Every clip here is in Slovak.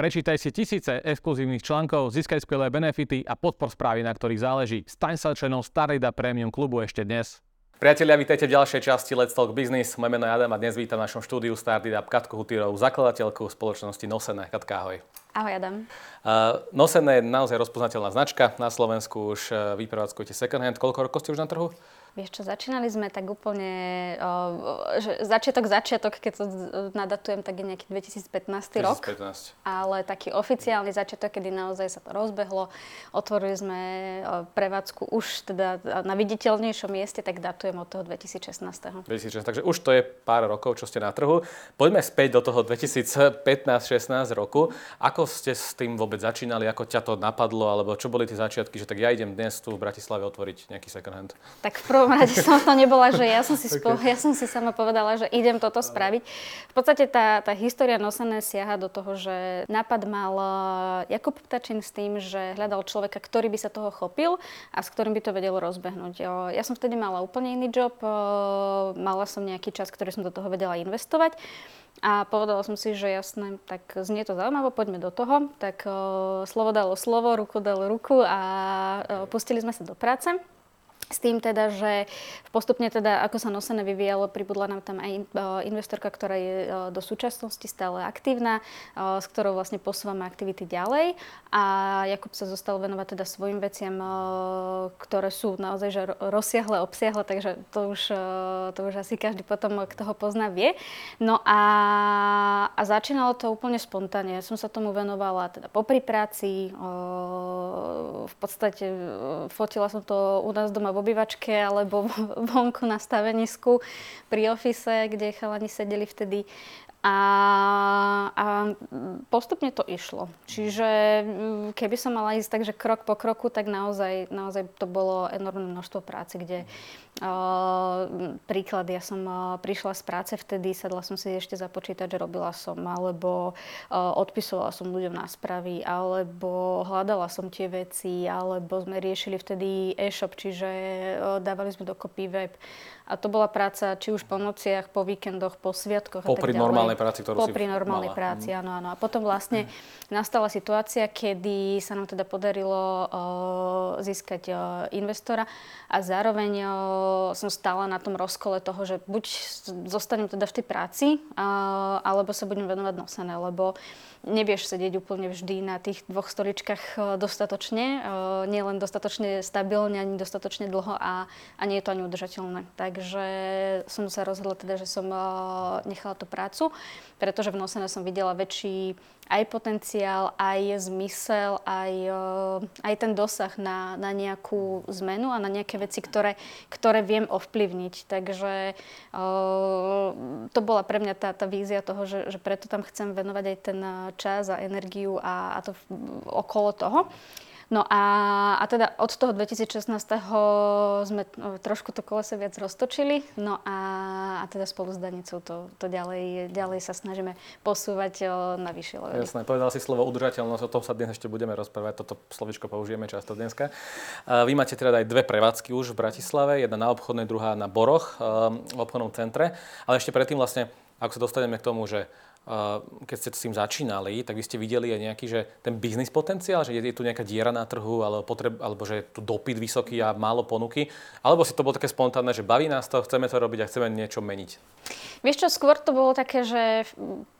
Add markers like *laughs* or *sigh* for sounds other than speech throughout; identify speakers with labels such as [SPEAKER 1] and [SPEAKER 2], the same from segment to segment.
[SPEAKER 1] Prečítaj si tisíce exkluzívnych článkov, získaj skvelé benefity a podpor správy, na ktorých záleží. Staň sa členom Starida Premium klubu ešte dnes. Priatelia, vítajte v ďalšej časti Let's Talk Business. Moje meno je Adam a dnes vítam v našom štúdiu Started Up Katku Hutírovú, zakladateľku spoločnosti Nosené. Katka, ahoj.
[SPEAKER 2] Ahoj Adam.
[SPEAKER 1] Uh, Nosené je naozaj rozpoznateľná značka. Na Slovensku už uh, vyprevádzkujete second hand. Koľko rokov ste už na trhu?
[SPEAKER 2] Vieš čo, začínali sme tak úplne, že začiatok, začiatok, keď to nadatujem, tak je nejaký 2015 rok.
[SPEAKER 1] 2015.
[SPEAKER 2] Ale taký oficiálny začiatok, kedy naozaj sa to rozbehlo. Otvorili sme prevádzku už teda na viditeľnejšom mieste, tak datujem od toho 2016.
[SPEAKER 1] 2016, takže už to je pár rokov, čo ste na trhu. Poďme späť do toho 2015-16 roku. Ako ste s tým vôbec začínali, ako ťa to napadlo, alebo čo boli tie začiatky, že tak ja idem dnes tu v Bratislave otvoriť nejaký second hand?
[SPEAKER 2] Tak v prvom rade som to nebola, že ja som si, spo, *laughs* okay. ja som si sama povedala, že idem toto spraviť. V podstate tá, tá história nosené siaha do toho, že nápad mal eh, Jakub Ptačin s tým, že hľadal človeka, ktorý by sa toho chopil a s ktorým by to vedel rozbehnúť. Ja som vtedy mala úplne iný job, eh, mala som nejaký čas, ktorý som do toho vedela investovať. A povedala som si, že jasné, tak znie to zaujímavo, poďme do toho. Tak uh, slovo dalo slovo, ruku dalo ruku a uh, pustili sme sa do práce. S tým teda, že postupne teda, ako sa nosené vyvíjalo, pribudla nám tam aj e, investorka, ktorá je e, do súčasnosti stále aktívna, e, s ktorou vlastne posúvame aktivity ďalej. A Jakub sa zostal venovať teda svojim veciam, ktoré sú naozaj že rozsiahle, obsiahle, takže to už, to už asi každý potom, kto ho pozná, vie. No a, a začínalo to úplne spontánne. Ja som sa tomu venovala teda popri práci, v podstate fotila som to u nás doma v obývačke alebo vonku na stavenisku pri ofise, kde chalani sedeli vtedy. A, a postupne to išlo. Čiže mm, keby som mala ísť tak, že krok po kroku, tak naozaj, naozaj to bolo enormné množstvo práce, kde príklad, ja som uh, prišla z práce vtedy, sadla som si ešte započítať, že robila som, alebo uh, odpisovala som ľuďom na správy, alebo hľadala som tie veci, alebo sme riešili vtedy e-shop, čiže uh, dávali sme dokopy web. A to bola práca či už po nociach, po víkendoch, po sviatkoch
[SPEAKER 1] Popri a tak normálnej práci, ktorú
[SPEAKER 2] Popri si normálnej mala. práci, áno, áno. A potom vlastne mm. nastala situácia, kedy sa nám teda podarilo uh, získať uh, investora a zároveň uh, som stála na tom rozkole toho, že buď zostanem teda v tej práci, alebo sa budem venovať nosené, lebo nevieš sedieť úplne vždy na tých dvoch stoličkách e, dostatočne, e, nie len dostatočne stabilne, ani dostatočne dlho a, a nie je to ani udržateľné. Takže som sa rozhodla teda, že som e, nechala tú prácu, pretože v Nosene som videla väčší aj potenciál, aj zmysel, aj, aj ten dosah na, na nejakú zmenu a na nejaké veci, ktoré, ktoré viem ovplyvniť. Takže to bola pre mňa tá, tá vízia toho, že, že preto tam chcem venovať aj ten čas a energiu a, a to okolo toho. No a, a teda od toho 2016. sme no, trošku to kolese viac roztočili, no a, a teda spolu s Danicou to, to ďalej, ďalej sa snažíme posúvať na vyššie level.
[SPEAKER 1] Jasné, povedal si slovo udržateľnosť, o tom sa dnes ešte budeme rozprávať, toto slovičko použijeme často dneska. Vy máte teda aj dve prevádzky už v Bratislave, jedna na obchodnej, druhá na Boroch v obchodnom centre, ale ešte predtým vlastne, ako sa dostaneme k tomu, že keď ste s tým začínali, tak vy ste videli aj nejaký, že ten biznis potenciál, že je, tu nejaká diera na trhu, alebo, potreb, alebo že je tu dopyt vysoký a málo ponuky, alebo si to bolo také spontánne, že baví nás to, chceme to robiť a chceme niečo meniť?
[SPEAKER 2] Vieš čo, skôr to bolo také, že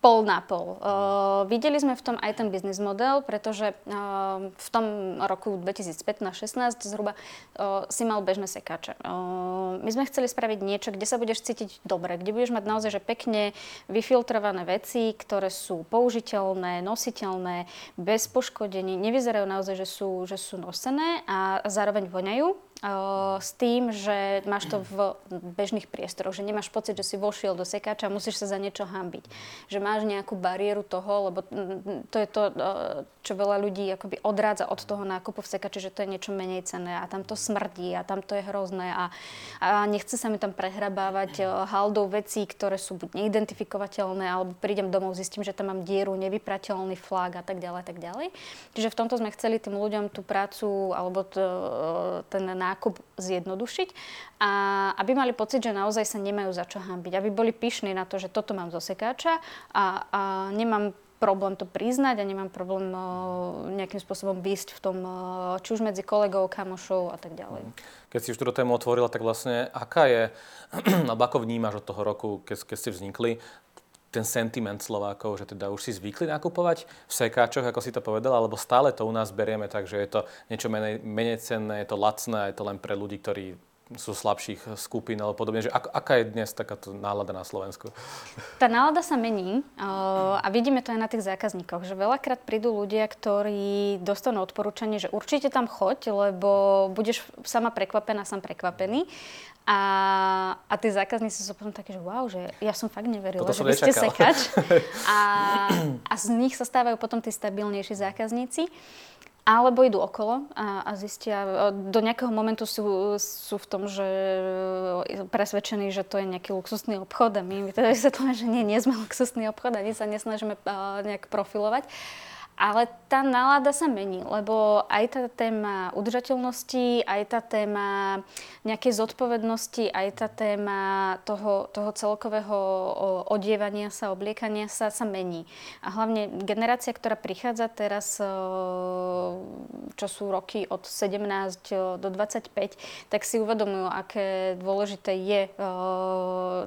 [SPEAKER 2] pol na pol. Uh, videli sme v tom aj ten biznis model, pretože uh, v tom roku 2015-16 zhruba uh, si mal bežné sekáče. Uh, my sme chceli spraviť niečo, kde sa budeš cítiť dobre, kde budeš mať naozaj že pekne vyfiltrované veci, veci, ktoré sú použiteľné, nositeľné, bez poškodení, nevyzerajú naozaj, že sú, že sú nosené a zároveň voňajú s tým, že máš to v bežných priestoroch, že nemáš pocit, že si vošiel do sekáča a musíš sa za niečo hambiť. Že máš nejakú bariéru toho, lebo to je to, čo veľa ľudí akoby odrádza od toho nákupu v sekači, že to je niečo menej cenné a tam to smrdí a tam to je hrozné a, a nechce sa mi tam prehrabávať haldou vecí, ktoré sú buď neidentifikovateľné, alebo prídem domov, zistím, že tam mám dieru, nevyprateľný flag a tak ďalej tak ďalej. Čiže v tomto sme chceli tým ľuďom tú prácu alebo to, ten nákup nákup zjednodušiť a aby mali pocit, že naozaj sa nemajú za čo hambiť. Aby boli pyšní na to, že toto mám zo sekáča a, a nemám problém to priznať a nemám problém nejakým spôsobom výsť v tom, či už medzi kolegou, kamošou a tak ďalej.
[SPEAKER 1] Keď si už túto tému otvorila, tak vlastne aká je, *clears throat* alebo ako vnímaš od toho roku, keď, keď ste vznikli, ten sentiment Slovákov, že teda už si zvykli nakupovať v sekáčoch, ako si to povedala, alebo stále to u nás berieme tak, že je to niečo menej, menej cenné, je to lacné, je to len pre ľudí, ktorí sú slabších skupín alebo podobne. Že ak, aká je dnes takáto nálada na Slovensku?
[SPEAKER 2] Tá nálada sa mení uh, a vidíme to aj na tých zákazníkoch, že veľakrát prídu ľudia, ktorí dostanú odporúčanie, že určite tam choď, lebo budeš sama prekvapená, som prekvapený. A, a tí zákazníci sú potom takí, že wow, že ja som fakt neverila, Toto že vy ste sekač. *laughs* A, a z nich sa stávajú potom tí stabilnejší zákazníci. Alebo idú okolo a, a zistia, do nejakého momentu sú, sú v tom, že presvedčení, že to je nejaký luxusný obchod a my teda vysvetlíme, že nie, nie sme *laughs* luxusný obchod a my sa nesnažíme nejak profilovať. Ale tá nálada sa mení, lebo aj tá téma udržateľnosti, aj tá téma nejakej zodpovednosti, aj tá téma toho, toho celkového odievania sa, obliekania sa sa mení. A hlavne generácia, ktorá prichádza teraz, čo sú roky od 17 do 25, tak si uvedomujú, aké dôležité je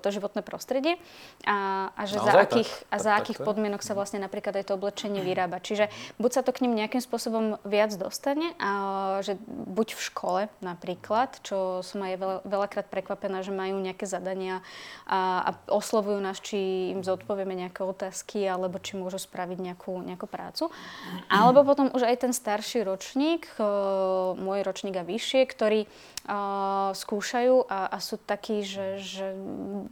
[SPEAKER 2] to životné prostredie a, a že za akých, a za akých podmienok sa vlastne napríklad aj to oblečenie *clears throat* vyrába. Čiže že buď sa to k ním nejakým spôsobom viac dostane, a že buď v škole napríklad, čo som aj veľa, veľakrát prekvapená, že majú nejaké zadania a, a oslovujú nás, či im zodpovieme nejaké otázky, alebo či môžu spraviť nejakú, nejakú prácu. Alebo potom už aj ten starší ročník, môj ročník a vyššie, ktorí uh, skúšajú a, a sú takí, že, že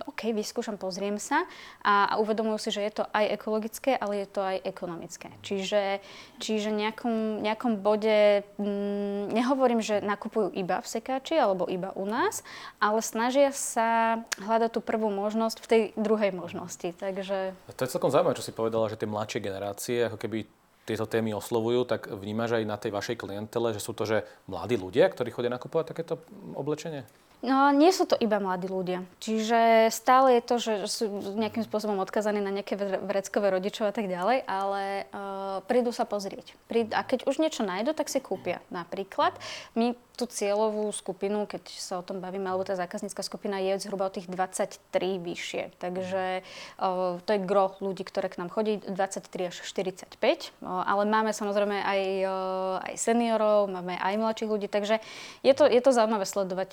[SPEAKER 2] OK, vyskúšam, pozriem sa a, a uvedomujú si, že je to aj ekologické, ale je to aj ekonomické. Čiže, čiže nejakom, nejakom bode mm, nehovorím, že nakupujú iba v sekáči alebo iba u nás, ale snažia sa hľadať tú prvú možnosť v tej druhej možnosti. Takže...
[SPEAKER 1] To je celkom zaujímavé, čo si povedala, že tie mladšie generácie ako keby tieto témy oslovujú, tak vnímaš aj na tej vašej klientele, že sú to že mladí ľudia, ktorí chodia nakupovať takéto oblečenie?
[SPEAKER 2] No, nie sú to iba mladí ľudia. Čiže stále je to, že sú nejakým spôsobom odkazaní na nejaké vreckové rodičov a tak ďalej, ale uh, prídu sa pozrieť. Prídu, a keď už niečo nájdu, tak si kúpia. Napríklad, my tú cieľovú skupinu, keď sa o tom bavíme, alebo tá zákaznícka skupina je zhruba od tých 23 vyššie. Takže uh, to je gro ľudí, ktoré k nám chodí, 23 až 45. Uh, ale máme samozrejme aj, uh, aj seniorov, máme aj mladších ľudí, takže je to, je to zaujímavé sledovať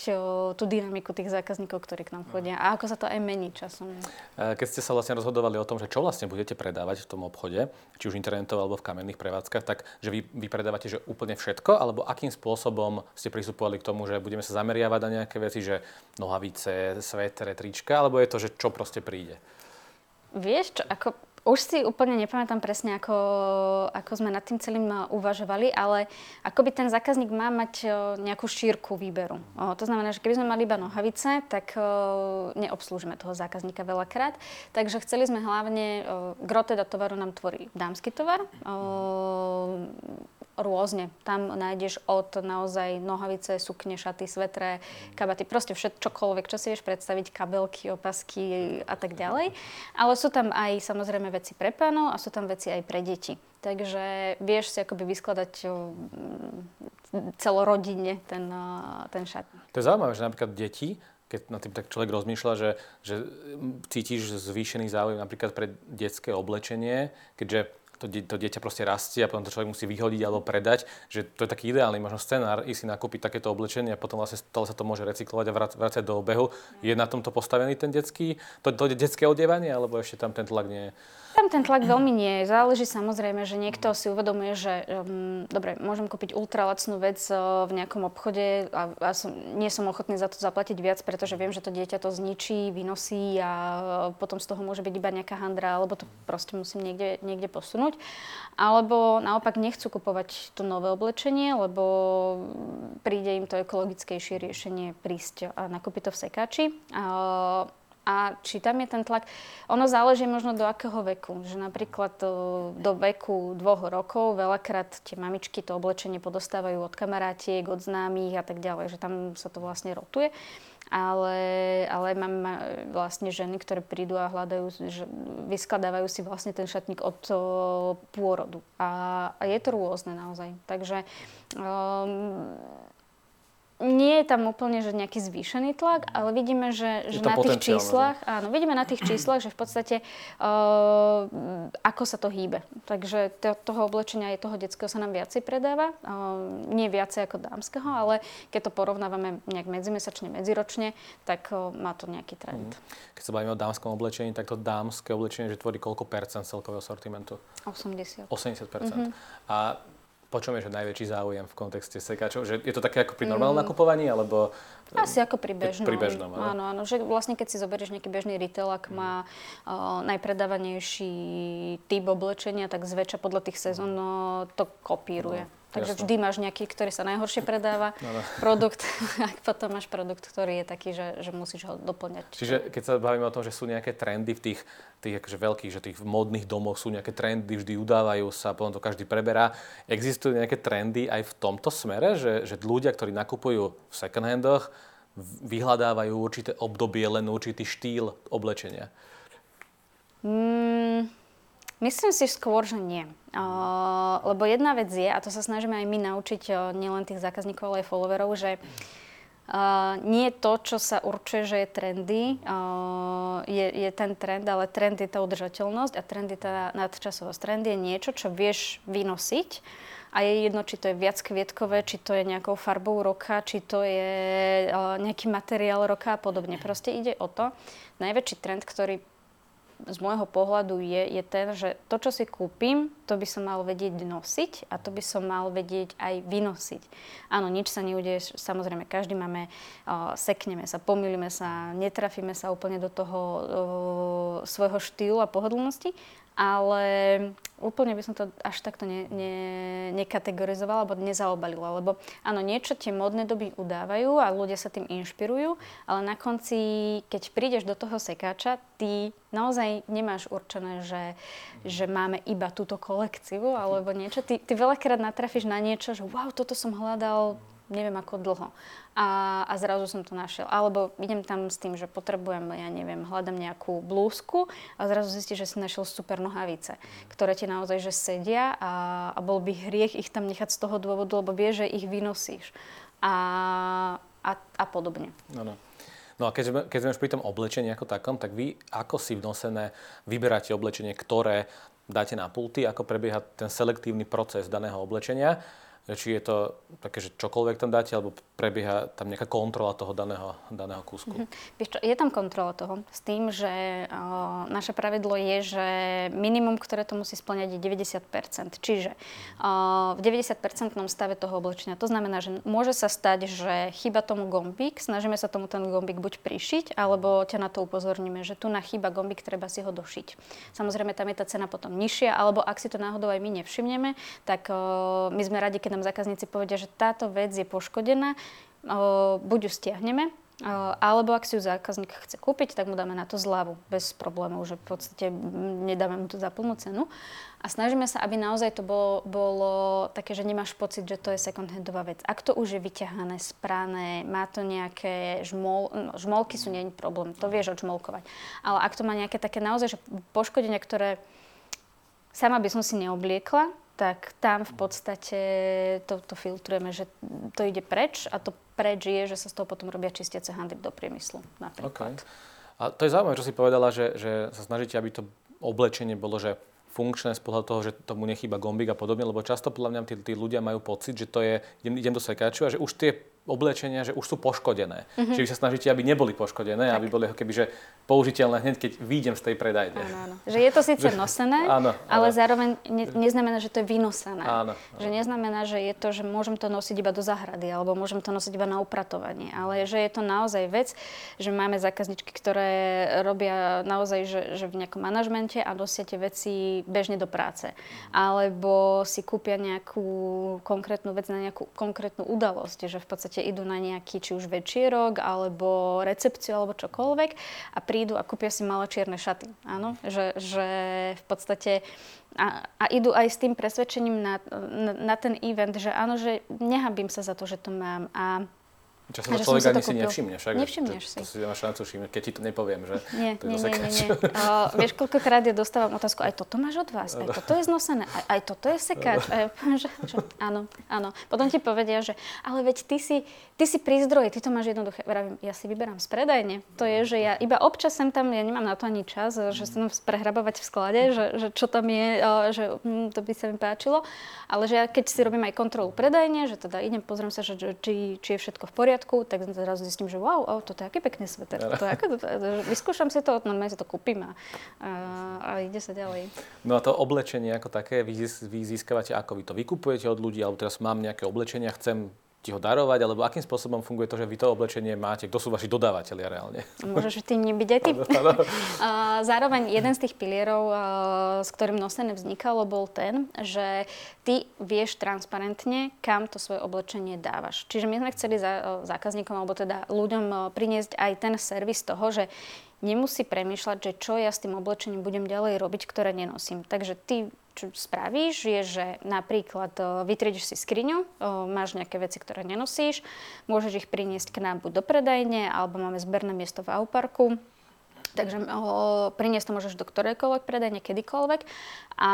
[SPEAKER 2] tú dynamiku tých zákazníkov, ktorí k nám chodia a ako sa to aj mení časom.
[SPEAKER 1] Keď ste sa vlastne rozhodovali o tom, že čo vlastne budete predávať v tom obchode, či už internetov alebo v kamenných prevádzkach, tak že vy, vy predávate že úplne všetko, alebo akým spôsobom ste pristupovali k tomu, že budeme sa zameriavať na nejaké veci, že nohavice, svetre, trička, alebo je to, že čo proste príde?
[SPEAKER 2] Vieš čo, ako už si úplne nepamätám presne, ako, ako sme nad tým celým uh, uvažovali, ale ako by ten zákazník má mať uh, nejakú šírku výberu. To znamená, že keby sme mali iba nohavice, tak uh, neobslúžime toho zákazníka veľakrát. Takže chceli sme hlavne, gro teda tovaru nám tvorí dámsky tovar, rôzne. Tam nájdeš od naozaj nohavice, sukne, šaty, svetre, kabaty, proste čokoľvek, čo si vieš predstaviť, kabelky, opasky a tak ďalej. Ale sú tam aj samozrejme veci pre pánov a sú tam veci aj pre deti. Takže vieš si akoby vyskladať celorodine ten, ten šat.
[SPEAKER 1] To je zaujímavé, že napríklad deti, keď na tým tak človek rozmýšľa, že, že cítiš zvýšený záujem napríklad pre detské oblečenie, keďže to, to dieťa proste rastie a potom to človek musí vyhodiť alebo predať, že to je taký ideálny možno scenár, ísť si nakúpiť takéto oblečenie a potom vlastne stále sa to môže recyklovať a vrácať do obehu. Je na tomto postavený ten detský, to, to detské odievanie, alebo ešte tam ten tlak nie je?
[SPEAKER 2] Tam ten tlak veľmi nie je. Záleží samozrejme, že niekto si uvedomuje, že um, dobre, môžem kúpiť ultralacnú vec uh, v nejakom obchode a, a som, nie som ochotný za to zaplatiť viac, pretože viem, že to dieťa to zničí, vynosí a uh, potom z toho môže byť iba nejaká handra, alebo to proste musím niekde, niekde posunúť. Alebo naopak nechcú kupovať to nové oblečenie, lebo príde im to ekologickejšie riešenie prísť a nakúpiť to v sekáči. Uh, A či tam je ten tlak? Ono záleží možno do akého veku. Že napríklad do, do veku dvoch rokov veľakrát tie mamičky to oblečenie podostávajú od kamarátiek, od známych a tak ďalej, že tam sa to vlastne rotuje ale, ale mám vlastne ženy, ktoré prídu a hľadajú, že vyskladávajú si vlastne ten šatník od o, pôrodu. A, a je to rôzne naozaj. Takže um, nie je tam úplne že nejaký zvýšený tlak, ale vidíme, že, že na tých číslach, áno, vidíme na tých číslach, že v podstate uh, ako sa to hýbe. Takže to, toho oblečenia aj toho detského sa nám viacej predáva. Uh, nie viacej ako dámskeho, ale keď to porovnávame nejak medzimesačne, medziročne, tak uh, má to nejaký trend.
[SPEAKER 1] Mm. Keď sa bavíme o dámskom oblečení, tak to dámske oblečenie, že tvorí koľko percent celkového sortimentu?
[SPEAKER 2] 80.
[SPEAKER 1] 80 percent. Mm-hmm. A po čom je že najväčší záujem v kontexte sekáčov? Že je to také ako pri normálnom mm. nakupovaní, alebo...
[SPEAKER 2] Asi ako pri bežnom.
[SPEAKER 1] Pri bežnom,
[SPEAKER 2] áno. áno, áno. Že vlastne keď si zoberieš nejaký bežný retail, ak má uh, najpredávanejší typ oblečenia, tak zväčša podľa tých sezón uh, to kopíruje. No. Takže Jasne. vždy máš nejaký, ktorý sa najhoršie predáva, no, no. produkt, *laughs* a potom máš produkt, ktorý je taký, že, že musíš ho doplňať.
[SPEAKER 1] Čiže keď sa bavíme o tom, že sú nejaké trendy v tých, tých akože veľkých, že tých modných domoch sú nejaké trendy, vždy udávajú sa, potom to každý preberá. Existujú nejaké trendy aj v tomto smere, že, že ľudia, ktorí nakupujú v second handoch, vyhľadávajú určité obdobie, len určitý štýl oblečenia?
[SPEAKER 2] Mm, Myslím si skôr, že nie. Uh, lebo jedna vec je, a to sa snažíme aj my naučiť uh, nielen tých zákazníkov, ale aj followerov, že Uh, nie to, čo sa určuje, že je trendy, uh, je, je ten trend, ale trend je tá udržateľnosť a trend je tá nadčasovosť. Trend je niečo, čo vieš vynosiť a je jedno, či to je viac kvietkové, či to je nejakou farbou roka, či to je uh, nejaký materiál roka a podobne. Proste ide o to. Najväčší trend, ktorý z môjho pohľadu je, je ten, že to, čo si kúpim, to by som mal vedieť nosiť a to by som mal vedieť aj vynosiť. Áno, nič sa neudeje, samozrejme, každý máme, uh, sekneme sa, pomýlime sa, netrafíme sa úplne do toho uh, svojho štýlu a pohodlnosti, ale úplne by som to až takto ne, ne, nekategorizovala alebo nezaobalila, lebo áno, niečo tie modné doby udávajú a ľudia sa tým inšpirujú, ale na konci, keď prídeš do toho sekáča, ty naozaj nemáš určené, že, že máme iba túto kolekciu alebo niečo. Ty, ty veľakrát natrafíš na niečo, že wow, toto som hľadal neviem ako dlho. A, a zrazu som to našiel. Alebo idem tam s tým, že potrebujem, ja neviem, hľadám nejakú blúzku a zrazu zistíš, že si našiel super nohavice, ktoré ti naozaj že sedia a, a bol by hriech ich tam nechať z toho dôvodu, lebo vieš, že ich vynosíš. A, a, a podobne.
[SPEAKER 1] No, no. No a keď, keď sme už pri tom oblečení ako takom, tak vy ako si vnosené vyberáte oblečenie, ktoré dáte na pulty, ako prebieha ten selektívny proces daného oblečenia či je to také, že čokoľvek tam dáte, alebo prebieha tam nejaká kontrola toho daného, daného kúsku? Mm-hmm.
[SPEAKER 2] Je tam kontrola toho s tým, že uh, naše pravidlo je, že minimum, ktoré to musí splňať je 90%. Čiže uh, v 90% stave toho oblečenia. To znamená, že môže sa stať, že chyba tomu gombík, snažíme sa tomu ten gombík buď prišiť, alebo ťa na to upozorníme, že tu na chyba gombík, treba si ho došiť. Samozrejme, tam je tá cena potom nižšia, alebo ak si to náhodou aj my nevšimneme, tak uh, my sme radi, keď nám zákazníci povedia, že táto vec je poškodená, buď ju stiahneme, alebo ak si ju zákazník chce kúpiť, tak mu dáme na to zľavu bez problémov, že v podstate nedáme mu to za plnú cenu. A snažíme sa, aby naozaj to bolo, bolo také, že nemáš pocit, že to je second-handová vec. Ak to už je vyťahané, spráne, má to nejaké žmol, no, žmolky sú nie problém, to vieš odžmolkovať. Ale ak to má nejaké také naozaj že poškodenia, ktoré sama by som si neobliekla, tak tam v podstate to, to filtrujeme, že to ide preč a to preč je, že sa z toho potom robia čistiace handry do priemyslu napríklad. Okay.
[SPEAKER 1] A to je zaujímavé, čo si povedala, že, že sa snažíte, aby to oblečenie bolo, že funkčné z pohľadu toho, že tomu nechýba gombík a podobne, lebo často podľa mňa tí, tí ľudia majú pocit, že to je, idem, idem do sekáču a že už tie oblečenia, že už sú poškodené. Mm-hmm. Čiže vy sa snažíte, aby neboli poškodené, tak. aby boli keby, že použiteľné hneď, keď výjdem z tej predajne.
[SPEAKER 2] Áno, áno. Že je to síce nosené, áno, ale zároveň ne, neznamená, že to je vynosené. Áno, áno. Že neznamená, že je to, že môžem to nosiť iba do zahrady, alebo môžem to nosiť iba na upratovanie. Ale že je to naozaj vec, že máme zákazničky, ktoré robia naozaj, že, že v nejakom manažmente a nosia tie veci bežne do práce. Alebo si kúpia nejakú konkrétnu vec na nejakú konkrétnu udalosť, že v podstate podstate idú na nejaký či už večierok, alebo recepciu, alebo čokoľvek a prídu a kúpia si malé čierne šaty. Áno, že, že v podstate a, a idú aj s tým presvedčením na, na, na ten event, že áno, že nehabím sa za to, že to mám a
[SPEAKER 1] Často sa človek ani si nevšimne však.
[SPEAKER 2] Nevšimneš
[SPEAKER 1] si. To, to si máš šancu všimnúť, keď ti to nepoviem, že
[SPEAKER 2] nie,
[SPEAKER 1] to
[SPEAKER 2] nie, nie, nie, nie. Uh, vieš, koľkokrát ja dostávam otázku, aj toto máš od vás, aj toto je znosené, aj, aj toto je sekáč. Aj, že, že, áno, áno. Potom ti povedia, že ale veď ty si, ty si pri zdroji, ty to máš jednoduché. Vravím, ja si vyberám z predajne. To je, že ja iba občas sem tam, ja nemám na to ani čas, že sa tam prehrabovať v sklade, že, že čo tam je, že hm, to by sa mi páčilo. Ale že ja keď si robím aj kontrolu predajne, že teda idem, pozriem sa, že, či, či je všetko v poriadku, tak zrazu zistím, že wow, oh, toto je aký pekný sveter. Toto je, toto, vyskúšam si to, normálne si to kúpim a, a, a ide sa ďalej.
[SPEAKER 1] No a to oblečenie ako také, vy, získavate ako? Vy to vykupujete od ľudí, alebo teraz mám nejaké oblečenia, chcem ti ho darovať, alebo akým spôsobom funguje to, že vy to oblečenie máte? Kto sú vaši dodávateľia reálne?
[SPEAKER 2] Môžeš tým nebyť aj ty. *laughs* *laughs* Zároveň jeden z tých pilierov, s ktorým nosené vznikalo, bol ten, že ty vieš transparentne, kam to svoje oblečenie dávaš. Čiže my sme chceli zákazníkom, alebo teda ľuďom priniesť aj ten servis toho, že nemusí premýšľať, že čo ja s tým oblečením budem ďalej robiť, ktoré nenosím. Takže ty čo spravíš, je, že napríklad e, vytriediš si skriňu, e, máš nejaké veci, ktoré nenosíš, môžeš ich priniesť k nám buď do predajne, alebo máme zberné miesto v Auparku, Takže o, priniesť to môžeš do ktorejkoľvek predajne, kedykoľvek. A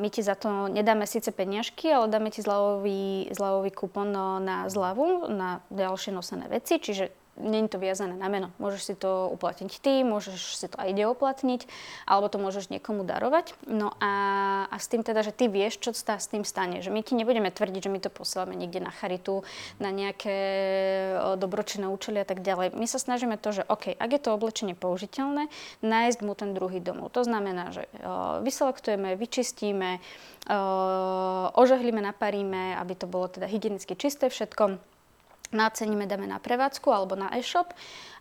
[SPEAKER 2] my ti za to nedáme síce peniažky, ale dáme ti zľavový, zľavový kupon na zľavu, na ďalšie nosené veci. Čiže není to viazané na meno. Môžeš si to uplatniť ty, môžeš si to aj ide uplatniť, alebo to môžeš niekomu darovať. No a, a s tým teda, že ty vieš, čo sa s tým stane. Že my ti nebudeme tvrdiť, že my to posielame niekde na charitu, na nejaké dobročinné účely a tak ďalej. My sa snažíme to, že OK, ak je to oblečenie použiteľné, nájsť mu ten druhý domov. To znamená, že vyselektujeme, vyčistíme, ožehlíme, naparíme, aby to bolo teda hygienicky čisté všetko naceníme, dáme na prevádzku alebo na e-shop.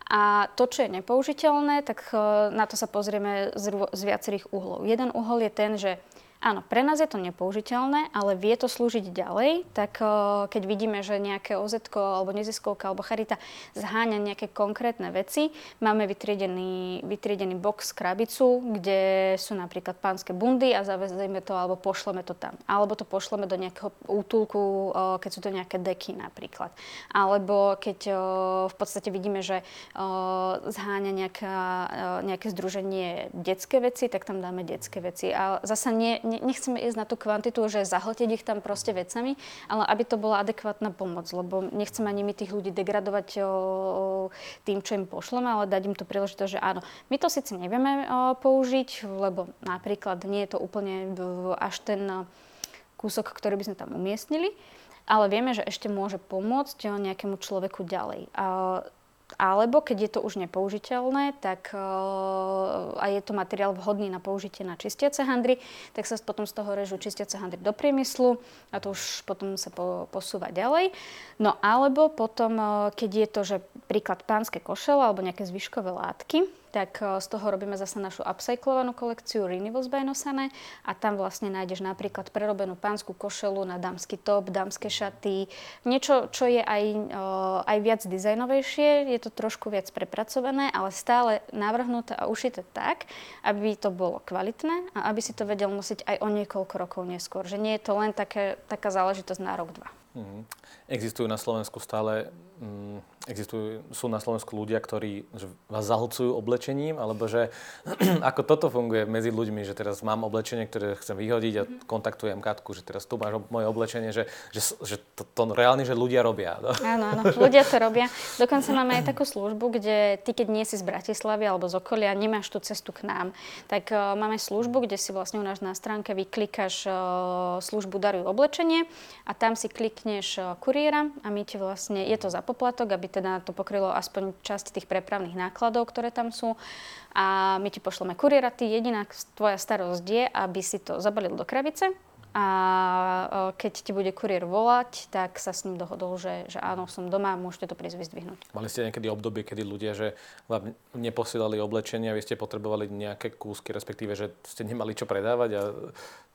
[SPEAKER 2] A to, čo je nepoužiteľné, tak e, na to sa pozrieme z, z viacerých uhlov. Jeden uhol je ten, že Áno, pre nás je to nepoužiteľné, ale vie to slúžiť ďalej, tak keď vidíme, že nejaké OZ alebo neziskovka alebo charita zháňa nejaké konkrétne veci, máme vytriedený, vytriedený box, krabicu, kde sú napríklad pánske bundy a zavezeme to alebo pošleme to tam. Alebo to pošleme do nejakého útulku, keď sú to nejaké deky napríklad. Alebo keď v podstate vidíme, že zháňa nejaká, nejaké združenie detské veci, tak tam dáme detské veci. A zasa nie, nie nechceme ísť na tú kvantitu, že zahltiť ich tam proste vecami, ale aby to bola adekvátna pomoc, lebo nechceme ani my tých ľudí degradovať o, tým, čo im pošleme, ale dať im to príležitosť, že áno, my to síce nevieme o, použiť, lebo napríklad nie je to úplne až ten kúsok, ktorý by sme tam umiestnili, ale vieme, že ešte môže pomôcť nejakému človeku ďalej. A alebo keď je to už nepoužiteľné, tak uh, a je to materiál vhodný na použitie na čistiace handry, tak sa potom z toho režú čistiace handry do priemyslu a to už potom sa po, posúva ďalej. No alebo potom, uh, keď je to, že príklad pánske košele alebo nejaké zvyškové látky, tak e, z toho robíme zase našu upcyclovanú kolekciu Renewables by Nosané a tam vlastne nájdeš napríklad prerobenú pánsku košelu na dámsky top, dámske šaty, niečo, čo je aj, e, aj viac dizajnovejšie, je to trošku viac prepracované, ale stále navrhnuté a ušité tak, aby to bolo kvalitné a aby si to vedel nosiť aj o niekoľko rokov neskôr. Že nie je to len také, taká záležitosť na rok, dva. Mm-hmm.
[SPEAKER 1] Existujú na Slovensku stále mm, existujú, sú na Slovensku ľudia, ktorí že vás zahlcujú oblečením, alebo že *clears throat* ako toto funguje medzi ľuďmi, že teraz mám oblečenie, ktoré chcem vyhodiť a mhm. kontaktujem Katku, že teraz tu máš moje oblečenie, že, že, že to, to reálne, že ľudia robia. No? *laughs*
[SPEAKER 2] Áno, áno, ľudia to robia. Dokonca máme aj takú službu, kde ty, keď nie si z Bratislavy alebo z okolia, nemáš tú cestu k nám, tak uh, máme službu, kde si vlastne u nás na stránke vyklikáš uh, službu Darujú oblečenie a tam si klikneš uh, kuriéra a my ti vlastne, je to za poplatok, aby teda to pokrylo aspoň časť tých prepravných nákladov, ktoré tam sú. A my ti pošleme kuriéra, ty jediná tvoja starosť je, aby si to zabalil do krabice a keď ti bude kuriér volať, tak sa s ním dohodol, že, že áno, som doma, môžete to prísť vyzdvihnúť.
[SPEAKER 1] Mali ste niekedy obdobie, kedy ľudia, že vám neposielali oblečenie a vy ste potrebovali nejaké kúsky, respektíve, že ste nemali čo predávať a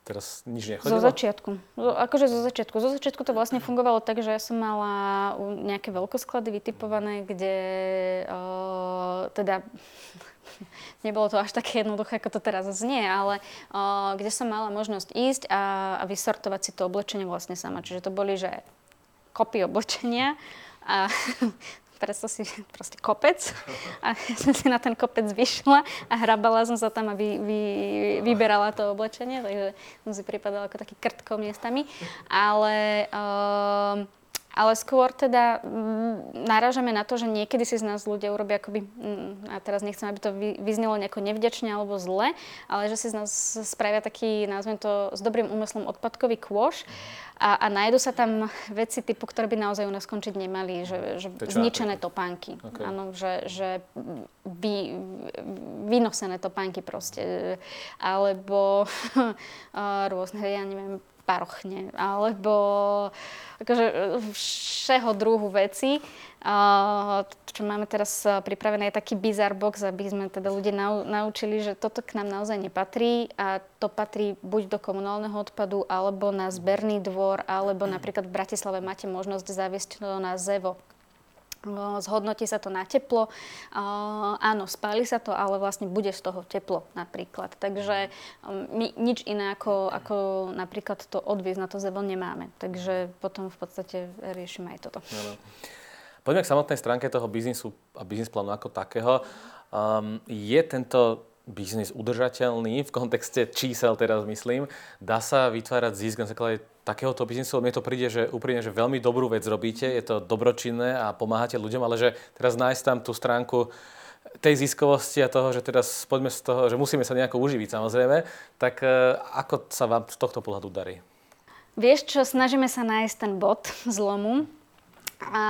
[SPEAKER 1] teraz nič nechodilo?
[SPEAKER 2] Zo začiatku. Akože zo začiatku. Zo začiatku to vlastne fungovalo tak, že ja som mala nejaké veľkosklady vytipované, kde uh, teda *laughs* nebolo to až také jednoduché, ako to teraz znie, ale uh, kde som mala možnosť ísť a, a vysortovať si to oblečenie vlastne sama. Čiže to boli, že kopy oblečenia a *laughs* predstav si *laughs* proste kopec a ja som si na ten kopec vyšla a hrabala som sa tam a vy, vy, vyberala to oblečenie, takže som si pripadala ako taký krtko miestami. Ale uh, ale skôr teda mm, narážame na to, že niekedy si z nás ľudia urobia akoby, mm, a teraz nechcem, aby to vyznelo nejako nevďačne alebo zle, ale že si z nás spravia taký, nazvem to, s dobrým úmyslom odpadkový kôš a, a nájdu sa tam veci typu, ktoré by naozaj u nás skončiť nemali, že, že zničené topánky, okay. áno, že, že vy, vynosené topánky proste, alebo *laughs* rôzne, ja neviem, parochne, alebo akože všeho druhu veci. Čo máme teraz pripravené je taký bizar box, aby sme teda ľudí naučili, že toto k nám naozaj nepatrí. A to patrí buď do komunálneho odpadu, alebo na zberný dvor, alebo napríklad v Bratislave máte možnosť zaviesť to na ZEVO zhodnotí sa to na teplo. Áno, spáli sa to, ale vlastne bude z toho teplo napríklad. Takže um, my nič iné ako, ako napríklad to odviezť na to zebel nemáme. Takže potom v podstate riešime aj toto.
[SPEAKER 1] Poďme k samotnej stránke toho biznisu a biznis plánu ako takého. Um, je tento biznis udržateľný v kontexte čísel teraz myslím? Dá sa vytvárať zisk na základe takéhoto biznisu? Mne to príde, že úprimne, že veľmi dobrú vec robíte, je to dobročinné a pomáhate ľuďom, ale že teraz nájsť tam tú stránku tej ziskovosti a toho, že teraz poďme z toho, že musíme sa nejako uživiť samozrejme, tak e, ako sa vám z tohto pohľadu darí?
[SPEAKER 2] Vieš čo, snažíme sa nájsť ten bod zlomu a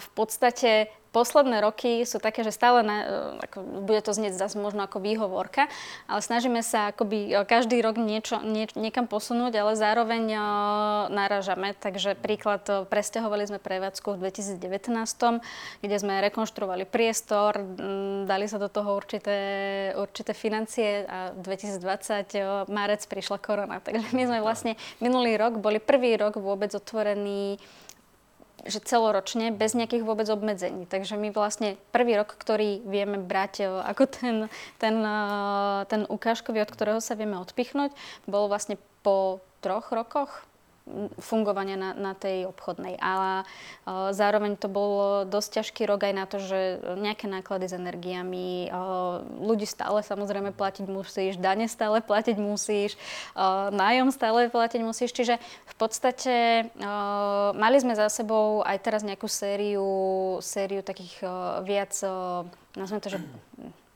[SPEAKER 2] v podstate posledné roky sú také, že stále, na, e, ako, bude to znieť zase možno ako výhovorka, ale snažíme sa akoby e, každý rok niečo, nie, niekam posunúť, ale zároveň uh, naražame. Takže príklad, uh, presťahovali sme prevádzku v 2019, kde sme rekonštruovali priestor, m, dali sa do toho určité, určité financie a 2020 uh, marec prišla korona. *laughs* Takže my sme vlastne minulý rok boli prvý rok vôbec otvorený že celoročne bez nejakých vôbec obmedzení. Takže my vlastne prvý rok, ktorý vieme brať e, ako ten, ten, e, ten ukážkový, od ktorého sa vieme odpichnúť, bol vlastne po troch rokoch fungovania na, na tej obchodnej. Ale uh, zároveň to bol dosť ťažký rok aj na to, že nejaké náklady s energiami, uh, ľudí stále samozrejme platiť musíš, dane stále platiť musíš, uh, nájom stále platiť musíš. Čiže v podstate mali sme za sebou aj teraz nejakú sériu, sériu takých viac, uh, to, že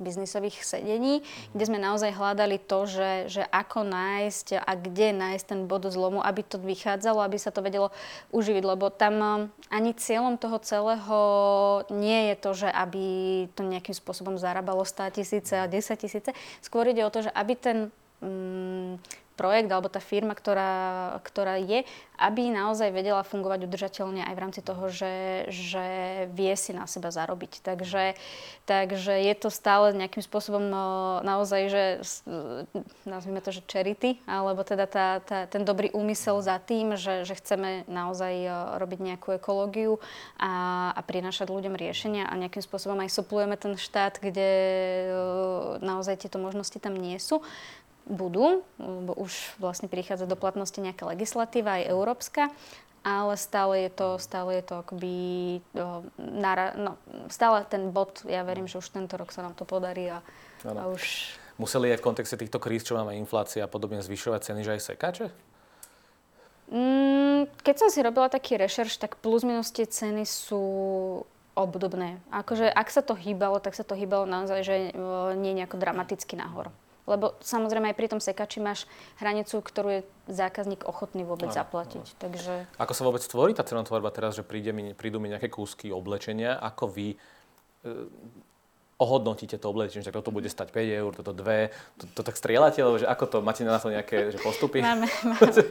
[SPEAKER 2] biznisových sedení, kde sme naozaj hľadali to, že, že ako nájsť a kde nájsť ten bod zlomu, aby to vychádzalo, aby sa to vedelo uživiť, lebo tam um, ani cieľom toho celého nie je to, že aby to nejakým spôsobom zarábalo 100 tisíce a 10 tisíce. Skôr ide o to, že aby ten um, projekt alebo tá firma, ktorá, ktorá je, aby naozaj vedela fungovať udržateľne aj v rámci toho, že, že vie si na seba zarobiť. Takže, takže je to stále nejakým spôsobom naozaj, že nazvime to, že charity, alebo teda tá, tá, ten dobrý úmysel za tým, že, že chceme naozaj robiť nejakú ekológiu a, a prinášať ľuďom riešenia a nejakým spôsobom aj suplujeme ten štát, kde naozaj tieto možnosti tam nie sú budú, lebo už vlastne prichádza do platnosti nejaká legislatíva, aj európska, ale stále je to, stále je to akoby, o, nara, no, stále ten bod, ja verím, že už tento rok sa nám to podarí a, a už...
[SPEAKER 1] Museli aj v kontexte týchto kríz, čo máme inflácia a podobne, zvyšovať ceny, že aj sekáče?
[SPEAKER 2] Mm, keď som si robila taký rešerš, tak plus minus tie ceny sú obdobné. Akože ak sa to hýbalo, tak sa to hýbalo naozaj, že nie nejako dramaticky nahor. Lebo samozrejme aj pri tom sekači máš hranicu, ktorú je zákazník ochotný vôbec no, zaplatiť. No. Takže...
[SPEAKER 1] Ako sa vôbec tvorí tá cenotvorba teraz, že príde mi, prídu mi nejaké kúsky oblečenia, ako vy e, ohodnotíte to oblečenie, že toto bude stať 5 eur, toto 2, to, to tak strieľate, alebo že ako to, máte na to nejaké že postupy?
[SPEAKER 2] Máme, máme,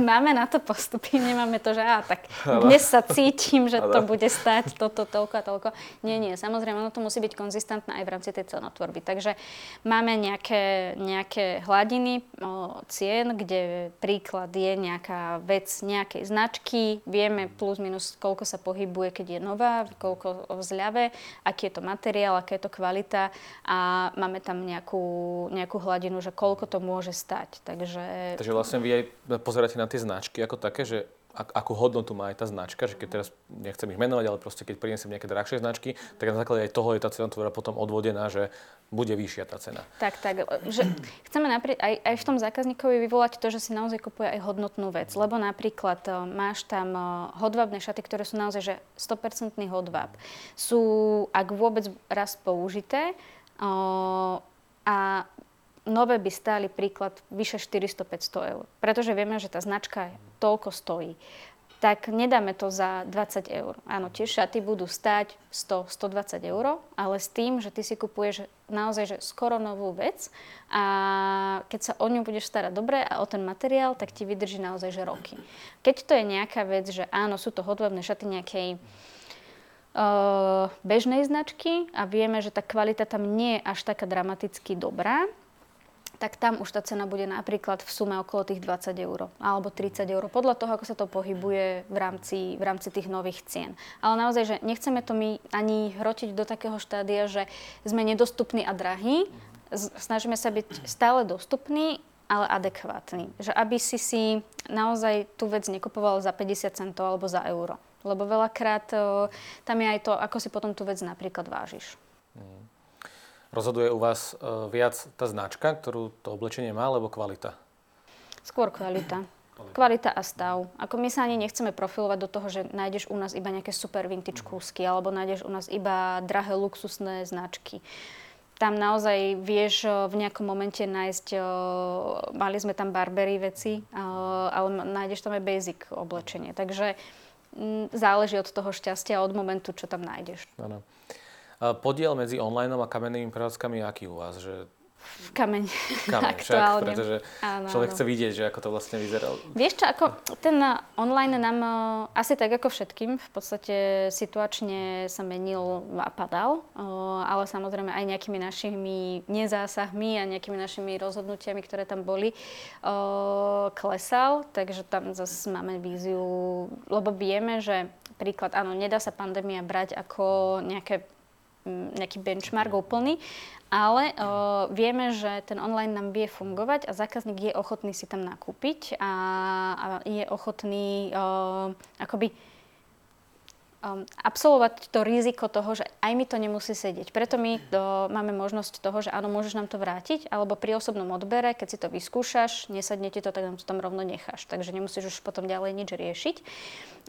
[SPEAKER 2] máme na to postupy, nemáme to, že á, tak dnes sa cítim, že to bude stať toto, toľko a toľko. Nie, nie, samozrejme, ono to musí byť konzistentné aj v rámci tej cenotvorby. Takže máme nejaké, nejaké hladiny o, cien, kde príklad je nejaká vec nejakej značky, vieme plus minus, koľko sa pohybuje, keď je nová, koľko v zľave, aký je to materiál, je to kvalita a máme tam nejakú, nejakú hladinu, že koľko to môže stať. Takže...
[SPEAKER 1] Takže vlastne vy aj pozeráte na tie značky ako také, že akú hodnotu má aj tá značka, že keď teraz nechcem ich menovať, ale proste keď prinesem nejaké drahšie značky, tak na základe aj toho je tá cena tvorba potom odvodená, že bude vyššia tá cena.
[SPEAKER 2] Tak, tak. Že chceme napríklad aj, aj v tom zákazníkovi vyvolať to, že si naozaj kupuje aj hodnotnú vec. Lebo napríklad e, máš tam e, hodvábne šaty, ktoré sú naozaj že 100% hodváb. Sú, ak vôbec raz použité, o, a nové by stáli príklad vyše 400-500 eur. Pretože vieme, že tá značka toľko stojí. Tak nedáme to za 20 eur. Áno, tie šaty budú stať 100-120 eur, ale s tým, že ty si kupuješ naozaj že skoro novú vec a keď sa o ňu budeš starať dobre a o ten materiál, tak ti vydrží naozaj že roky. Keď to je nejaká vec, že áno, sú to hodlebné šaty nejakej uh, bežnej značky a vieme, že tá kvalita tam nie je až taká dramaticky dobrá, tak tam už tá cena bude napríklad v sume okolo tých 20 eur alebo 30 eur, podľa toho, ako sa to pohybuje v rámci, v rámci tých nových cien. Ale naozaj, že nechceme to my ani hrotiť do takého štádia, že sme nedostupní a drahí. Snažíme sa byť stále dostupní, ale adekvátny. Že aby si si naozaj tú vec nekupoval za 50 centov alebo za euro. Lebo veľakrát tam je aj to, ako si potom tú vec napríklad vážiš. Mm.
[SPEAKER 1] Rozhoduje u vás e, viac tá značka, ktorú to oblečenie má, alebo kvalita?
[SPEAKER 2] Skôr kvalita. Kvalita a stav. Ako my sa ani nechceme profilovať do toho, že nájdeš u nás iba nejaké super vintage mhm. kúsky, alebo nájdeš u nás iba drahé luxusné značky. Tam naozaj vieš e, v nejakom momente nájsť, e, mali sme tam Barbery veci, ale nájdeš tam aj basic oblečenie. Takže záleží od toho šťastia, od momentu, čo tam nájdeš.
[SPEAKER 1] Ano. Podiel medzi online a kamennými prevádzkami je aký u vás? Že
[SPEAKER 2] Kameň.
[SPEAKER 1] Kameň, *laughs* však, pretože áno, človek áno. chce vidieť, že ako to vlastne vyzerá.
[SPEAKER 2] Vieš čo, ako ten online nám asi tak ako všetkým v podstate situačne sa menil a padal, ale samozrejme aj nejakými našimi nezásahmi a nejakými našimi rozhodnutiami, ktoré tam boli, klesal, takže tam zase máme víziu, lebo vieme, že príklad, áno, nedá sa pandémia brať ako nejaké nejaký benchmark úplný, ale uh, vieme, že ten online nám vie fungovať a zákazník je ochotný si tam nakúpiť a, a je ochotný uh, akoby um, absolvovať to riziko toho, že aj mi to nemusí sedieť. Preto my do, máme možnosť toho, že áno, môžeš nám to vrátiť, alebo pri osobnom odbere, keď si to vyskúšaš, nesadne ti to, tak nám to tam rovno necháš. Takže nemusíš už potom ďalej nič riešiť.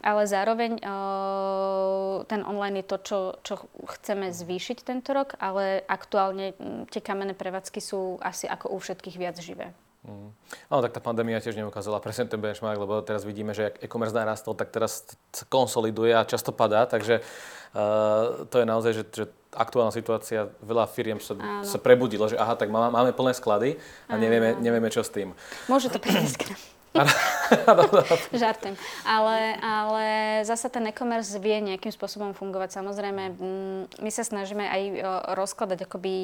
[SPEAKER 2] Ale zároveň uh, ten online je to, čo, čo chceme zvýšiť tento rok, ale aktuálne tie kamenné prevádzky sú asi ako u všetkých viac živé.
[SPEAKER 1] Mm. Áno, tak tá pandémia tiež neukázala presne ten benchmark, lebo teraz vidíme, že ak e-commerce narastol, tak teraz konsoliduje a často padá, takže uh, to je naozaj, že, že aktuálna situácia, veľa firiem sa, sa prebudilo, že aha, tak máme plné sklady a nevieme, nevieme čo s tým.
[SPEAKER 2] Môže to priniesť *laughs* Žartujem. Ale, ale zasa ten e-commerce vie nejakým spôsobom fungovať. Samozrejme, mm, my sa snažíme aj rozkladať akoby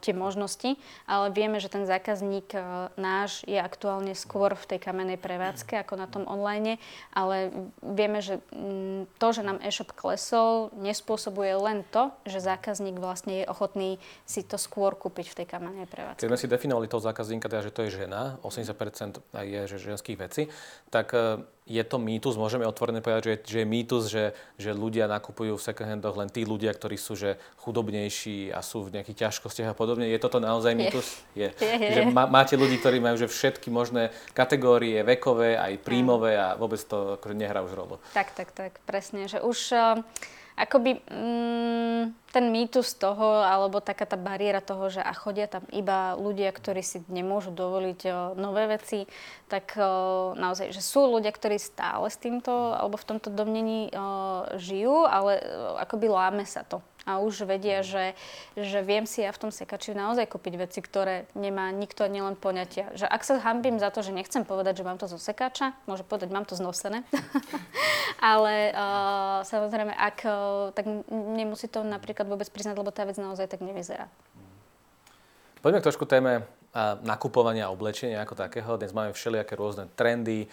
[SPEAKER 2] tie možnosti, ale vieme, že ten zákazník náš je aktuálne skôr v tej kamenej prevádzke ako na tom online, ale vieme, že mm, to, že nám e-shop klesol, nespôsobuje len to, že zákazník vlastne je ochotný si to skôr kúpiť v tej kamenej prevádzke.
[SPEAKER 1] Keď sme si definovali toho zákazníka, teda, že to je žena, 80% je, že ženských vecí, tak e, je to mýtus, môžeme otvorene povedať, že, že je mýtus, že, že ľudia nakupujú v second handoch len tí ľudia, ktorí sú že chudobnejší a sú v nejakých ťažkostiach a podobne. Je toto naozaj mýtus? Je. je. je. Že má, máte ľudí, ktorí majú že všetky možné kategórie vekové, aj príjmové a vôbec to akože nehrá už rolu.
[SPEAKER 2] Tak, tak, tak, presne. Že už uh, akoby mm, ten mýtus toho, alebo taká tá bariéra toho, že a chodia tam iba ľudia, ktorí si nemôžu dovoliť nové veci, tak naozaj, že sú ľudia, ktorí stále s týmto, alebo v tomto domnení žijú, ale o, akoby láme sa to a už vedia, že, že viem si ja v tom sekači naozaj kúpiť veci, ktoré nemá nikto ani len poňatia. Že ak sa hambím za to, že nechcem povedať, že mám to zo sekáča, môže povedať, mám to znosené. *laughs* Ale uh, samozrejme, ak, uh, tak nemusí to napríklad vôbec priznať, lebo tá vec naozaj tak nevyzerá.
[SPEAKER 1] Poďme k trošku téme nakupovania a oblečenia ako takého. Dnes máme všelijaké rôzne trendy,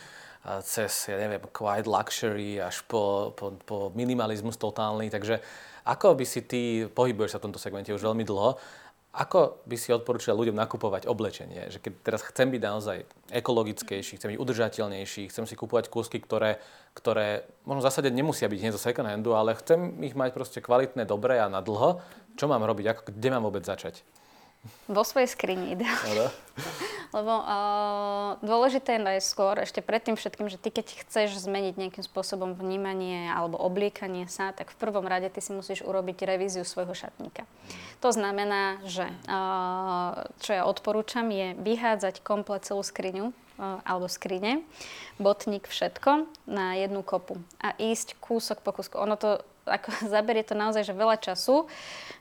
[SPEAKER 1] cez, ja neviem, quiet luxury až po, po, po minimalizmus totálny. Takže ako by si ty, pohybuješ sa v tomto segmente už veľmi dlho, ako by si odporúčal ľuďom nakupovať oblečenie? Že keď teraz chcem byť naozaj ekologickejší, chcem byť udržateľnejší, chcem si kupovať kúsky, ktoré, ktoré možno v zásade nemusia byť hneď zo second handu, ale chcem ich mať proste kvalitné, dobré a na dlho. Čo mám robiť? Ako, kde mám vôbec začať?
[SPEAKER 2] Vo svojej skrini ideálne. Lebo uh, dôležité je najskôr, ešte pred tým všetkým, že ty keď chceš zmeniť nejakým spôsobom vnímanie alebo obliekanie sa, tak v prvom rade ty si musíš urobiť revíziu svojho šatníka. To znamená, že uh, čo ja odporúčam je vyhádzať komplet celú skriňu alebo skrine, botník, všetko na jednu kopu a ísť kúsok po kúsku. Ono to ako *laughs* zaberie to naozaj že veľa času.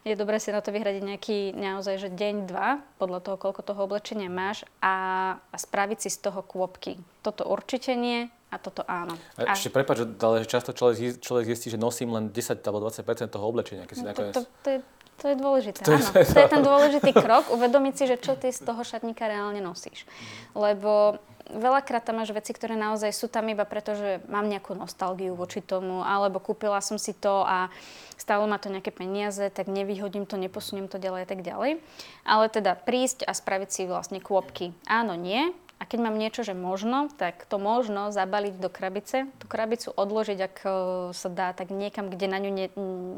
[SPEAKER 2] Je dobré si na to vyhradiť nejaký naozaj že deň, dva, podľa toho, koľko toho oblečenia máš a, a spraviť si z toho kôpky. Toto určite nie a toto áno.
[SPEAKER 1] A, a ešte prepáč, ale často človek, človek zistí, že nosím len 10 alebo 20% toho oblečenia, keď si no, nakoniec...
[SPEAKER 2] To, to, to, je, to je dôležité, to áno. Je, to je ten *laughs* dôležitý krok, uvedomiť si, že čo ty z toho šatníka reálne nosíš. Lebo veľakrát tam máš veci, ktoré naozaj sú tam iba preto, že mám nejakú nostalgiu voči tomu, alebo kúpila som si to a stálo ma to nejaké peniaze, tak nevyhodím to, neposuniem to ďalej a tak ďalej. Ale teda prísť a spraviť si vlastne kôpky. Áno, nie, a keď mám niečo, že možno, tak to možno zabaliť do krabice, tú krabicu odložiť, ak e, sa dá, tak niekam, kde na ňu ne,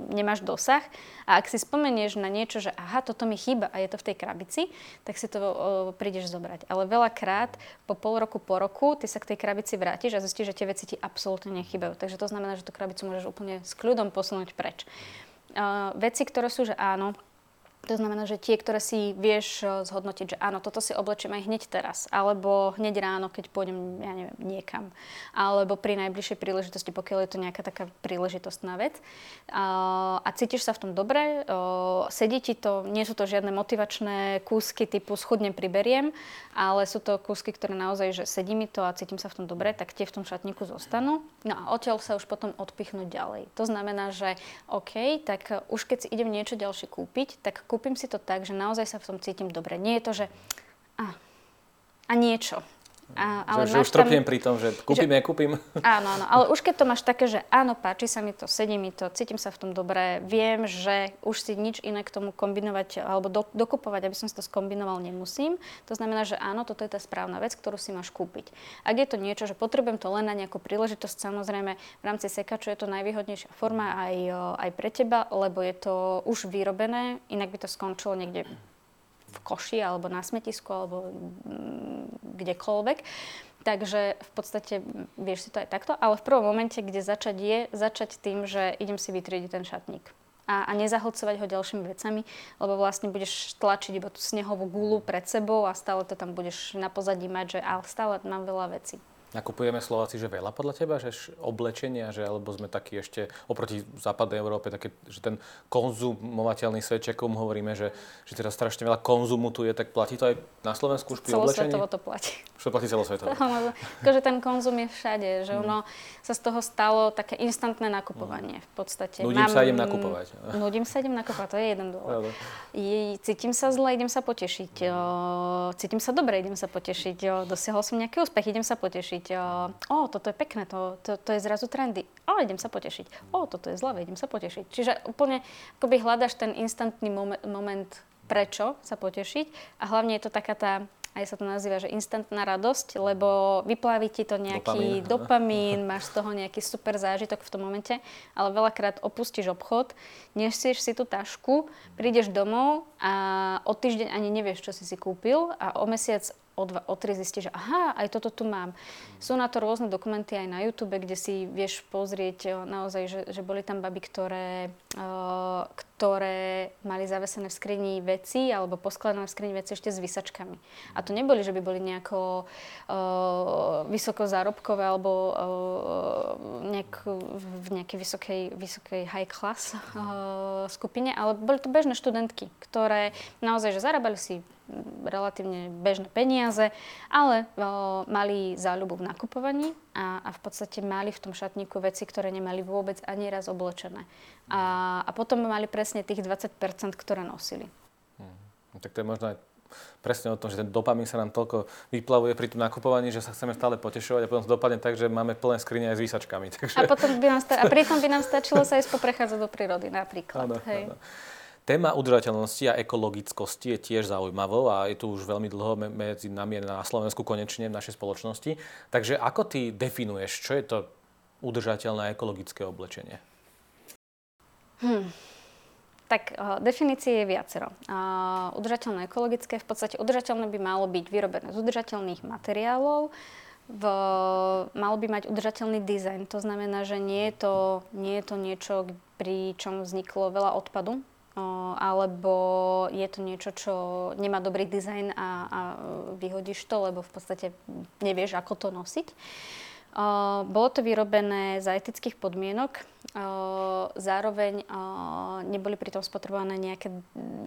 [SPEAKER 2] nemáš dosah. A ak si spomenieš na niečo, že aha, toto mi chýba a je to v tej krabici, tak si to o, e, prídeš zobrať. Ale veľakrát po pol roku, po roku, ty sa k tej krabici vrátiš a zistíš, že tie veci ti absolútne nechybajú. Takže to znamená, že tú krabicu môžeš úplne s kľudom posunúť preč. Uh, veci, ktoré sú, že áno, to znamená, že tie, ktoré si vieš eh, zhodnotiť, že áno, toto si oblečím aj hneď teraz, alebo hneď ráno, keď pôjdem, ja neviem, niekam, alebo pri najbližšej príležitosti, pokiaľ je to nejaká taká príležitostná vec. A, a cítiš sa v tom dobre, o, sedí ti to, nie sú to žiadne motivačné kúsky typu schudnem, priberiem, ale sú to kúsky, ktoré naozaj, že sedí mi to a cítim sa v tom dobre, tak tie v tom šatníku zostanú. No a odtiaľ sa už potom odpichnúť ďalej. To znamená, že OK, tak už keď si idem niečo ďalšie kúpiť, tak kúpim si to tak, že naozaj sa v tom cítim dobre. Nie je to, že a, a niečo.
[SPEAKER 1] A, ale že, že už trpiem pri tom, že kúpim, že, nekúpim. *laughs*
[SPEAKER 2] Áno, áno, ale už keď to máš také, že áno, páči sa mi to, sedí mi to, cítim sa v tom dobre, viem, že už si nič iné k tomu kombinovať alebo do, dokupovať, aby som si to skombinoval, nemusím. To znamená, že áno, toto je tá správna vec, ktorú si máš kúpiť. Ak je to niečo, že potrebujem to len na nejakú príležitosť, samozrejme v rámci sekaču je to najvýhodnejšia forma aj, aj pre teba, lebo je to už vyrobené, inak by to skončilo niekde v koši alebo na smetisku alebo mm, kdekoľvek. Takže v podstate vieš si to aj takto, ale v prvom momente, kde začať je, začať tým, že idem si vytriediť ten šatník. A, a nezahlcovať ho ďalšími vecami, lebo vlastne budeš tlačiť iba tú snehovú gulu pred sebou a stále to tam budeš na pozadí mať, že ale stále mám veľa vecí.
[SPEAKER 1] Nakupujeme Slováci, že veľa podľa teba, že oblečenia, že alebo sme takí ešte oproti západnej Európe, také, že ten konzumovateľný svet, ako hovoríme, že, že teraz strašne veľa konzumu tu je, tak platí to aj na Slovensku už pri oblečení?
[SPEAKER 2] Celosvetovo to platí.
[SPEAKER 1] Čo platí celosvetovo? *laughs*
[SPEAKER 2] Akože ten konzum je všade, že mm. ono sa z toho stalo také instantné nakupovanie v podstate.
[SPEAKER 1] Nudím Mám, sa idem nakupovať. *laughs*
[SPEAKER 2] Nudím sa idem nakupovať, to je jeden dôvod. Je, cítim sa zle, idem sa potešiť. Mm. Cítim sa dobre, idem sa potešiť. Dosiahol som nejaký úspech, idem sa potešiť potešiť. O, toto je pekné, to, to, to je zrazu trendy. O, idem sa potešiť. O, toto je zlavé, idem sa potešiť. Čiže úplne akoby hľadaš ten instantný moment, moment prečo sa potešiť a hlavne je to taká tá aj sa to nazýva, že instantná radosť, lebo vyplaví ti to nejaký dopamín, dopamín *laughs* máš z toho nejaký super zážitok v tom momente, ale veľakrát opustíš obchod, nesieš si tú tašku, prídeš domov a o týždeň ani nevieš, čo si si kúpil a o mesiac o dva, o tri zistí, že aha, aj toto tu mám. Sú na to rôzne dokumenty aj na YouTube, kde si vieš pozrieť naozaj, že, že boli tam baby, ktoré, uh, ktoré mali zavesené v skrini veci alebo poskladané v skrini veci ešte s vysačkami. A to neboli, že by boli nejako uh, vysoko zárobkové alebo uh, nejak, v nejakej vysokej, vysokej high class uh, skupine, ale boli to bežné študentky, ktoré naozaj, že zarábali si relatívne bežné peniaze, ale o, mali záľubu v nakupovaní a, a v podstate mali v tom šatníku veci, ktoré nemali vôbec ani raz oblečené. A, a potom mali presne tých 20%, ktoré nosili.
[SPEAKER 1] Hmm. Tak to je možno aj presne o tom, že ten dopamín sa nám toľko vyplavuje pri tom nakupovaní, že sa chceme stále potešovať a potom to dopadne tak, že máme plné skrine aj s výsačkami. *laughs*
[SPEAKER 2] Takže... A, potom by nám sta- a pritom by nám stačilo sa ísť poprechádzať do prírody napríklad. Áno, hej. Áno.
[SPEAKER 1] Téma udržateľnosti a ekologickosti je tiež zaujímavou a je tu už veľmi dlho medzi nami na Slovensku konečne v našej spoločnosti. Takže ako ty definuješ, čo je to udržateľné ekologické oblečenie?
[SPEAKER 2] Hmm. Tak uh, definície je viacero. Uh, udržateľné ekologické, v podstate udržateľné by malo byť vyrobené z udržateľných materiálov, v, malo by mať udržateľný dizajn. To znamená, že nie je to, nie je to niečo, pri čom vzniklo veľa odpadu, alebo je to niečo, čo nemá dobrý dizajn a, a vyhodíš to, lebo v podstate nevieš, ako to nosiť. Bolo to vyrobené za etických podmienok, zároveň neboli pritom spotrebované nejaké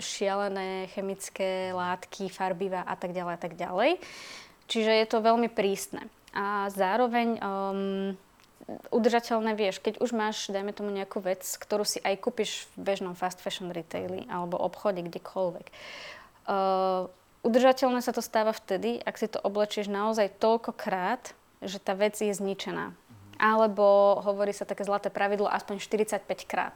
[SPEAKER 2] šialené chemické látky, farbiva a tak ďalej a tak ďalej. Čiže je to veľmi prísne. A zároveň um, udržateľné, vieš, keď už máš, dajme tomu nejakú vec, ktorú si aj kúpiš v bežnom fast fashion retaili alebo obchode, kdekoľvek. Uh, udržateľné sa to stáva vtedy, ak si to oblečieš naozaj toľkokrát, že tá vec je zničená. Alebo hovorí sa také zlaté pravidlo aspoň 45 krát.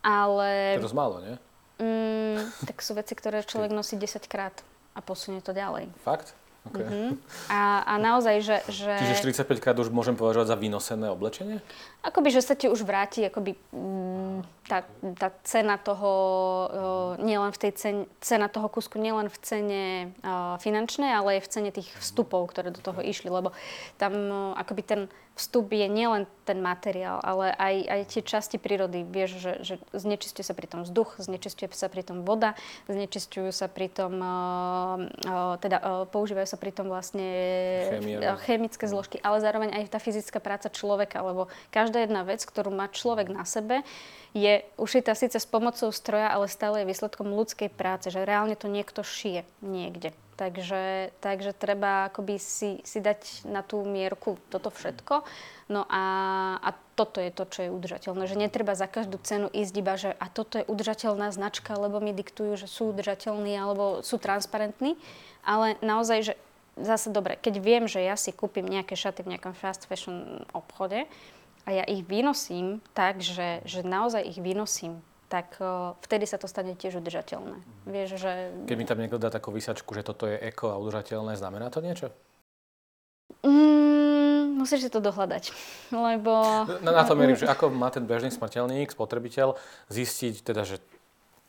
[SPEAKER 2] Ale...
[SPEAKER 1] To je málo, nie?
[SPEAKER 2] Mm, tak sú veci, ktoré človek nosí 10 krát a posunie to ďalej.
[SPEAKER 1] Fakt? Okay. Uh-huh.
[SPEAKER 2] A, a naozaj, že, že...
[SPEAKER 1] Čiže 45 krát už môžem považovať za vynosené oblečenie?
[SPEAKER 2] Akoby, že sa ti už vráti akoby, mm, tá, tá cena toho, uh, nielen v tej cene, cena toho kusku nielen v cene uh, finančnej, ale aj v cene tých vstupov, ktoré do toho išli, lebo tam uh, akoby ten vstup je nielen ten materiál, ale aj, aj tie časti prírody. Vieš, že, že znečistuje sa pri tom vzduch, znečistuje sa pri tom voda, znečistujú sa pri tom, uh, uh, teda uh, používajú sa pri tom vlastne Chemia. chemické zložky, ale zároveň aj tá fyzická práca človeka, lebo každá jedna vec, ktorú má človek na sebe, je ušitá síce s pomocou stroja, ale stále je výsledkom ľudskej práce, že reálne to niekto šije niekde. Takže, takže treba akoby si, si dať na tú mierku toto všetko. No a, a toto je to, čo je udržateľné. Že netreba za každú cenu ísť iba, že a toto je udržateľná značka, lebo mi diktujú, že sú udržateľní alebo sú transparentní. Ale naozaj, že zase dobre, keď viem, že ja si kúpim nejaké šaty v nejakom fast fashion obchode, a ja ich vynosím tak, že, že naozaj ich vynosím, tak uh, vtedy sa to stane tiež udržateľné. Mm. Vieš, že...
[SPEAKER 1] Keď mi tam niekto dá takú vysačku, že toto je eko a udržateľné, znamená to niečo?
[SPEAKER 2] Mm, musíš si to dohľadať, *laughs* lebo...
[SPEAKER 1] Na, na to merím, že ako má ten bežný smrteľník, spotrebiteľ, zistiť teda, že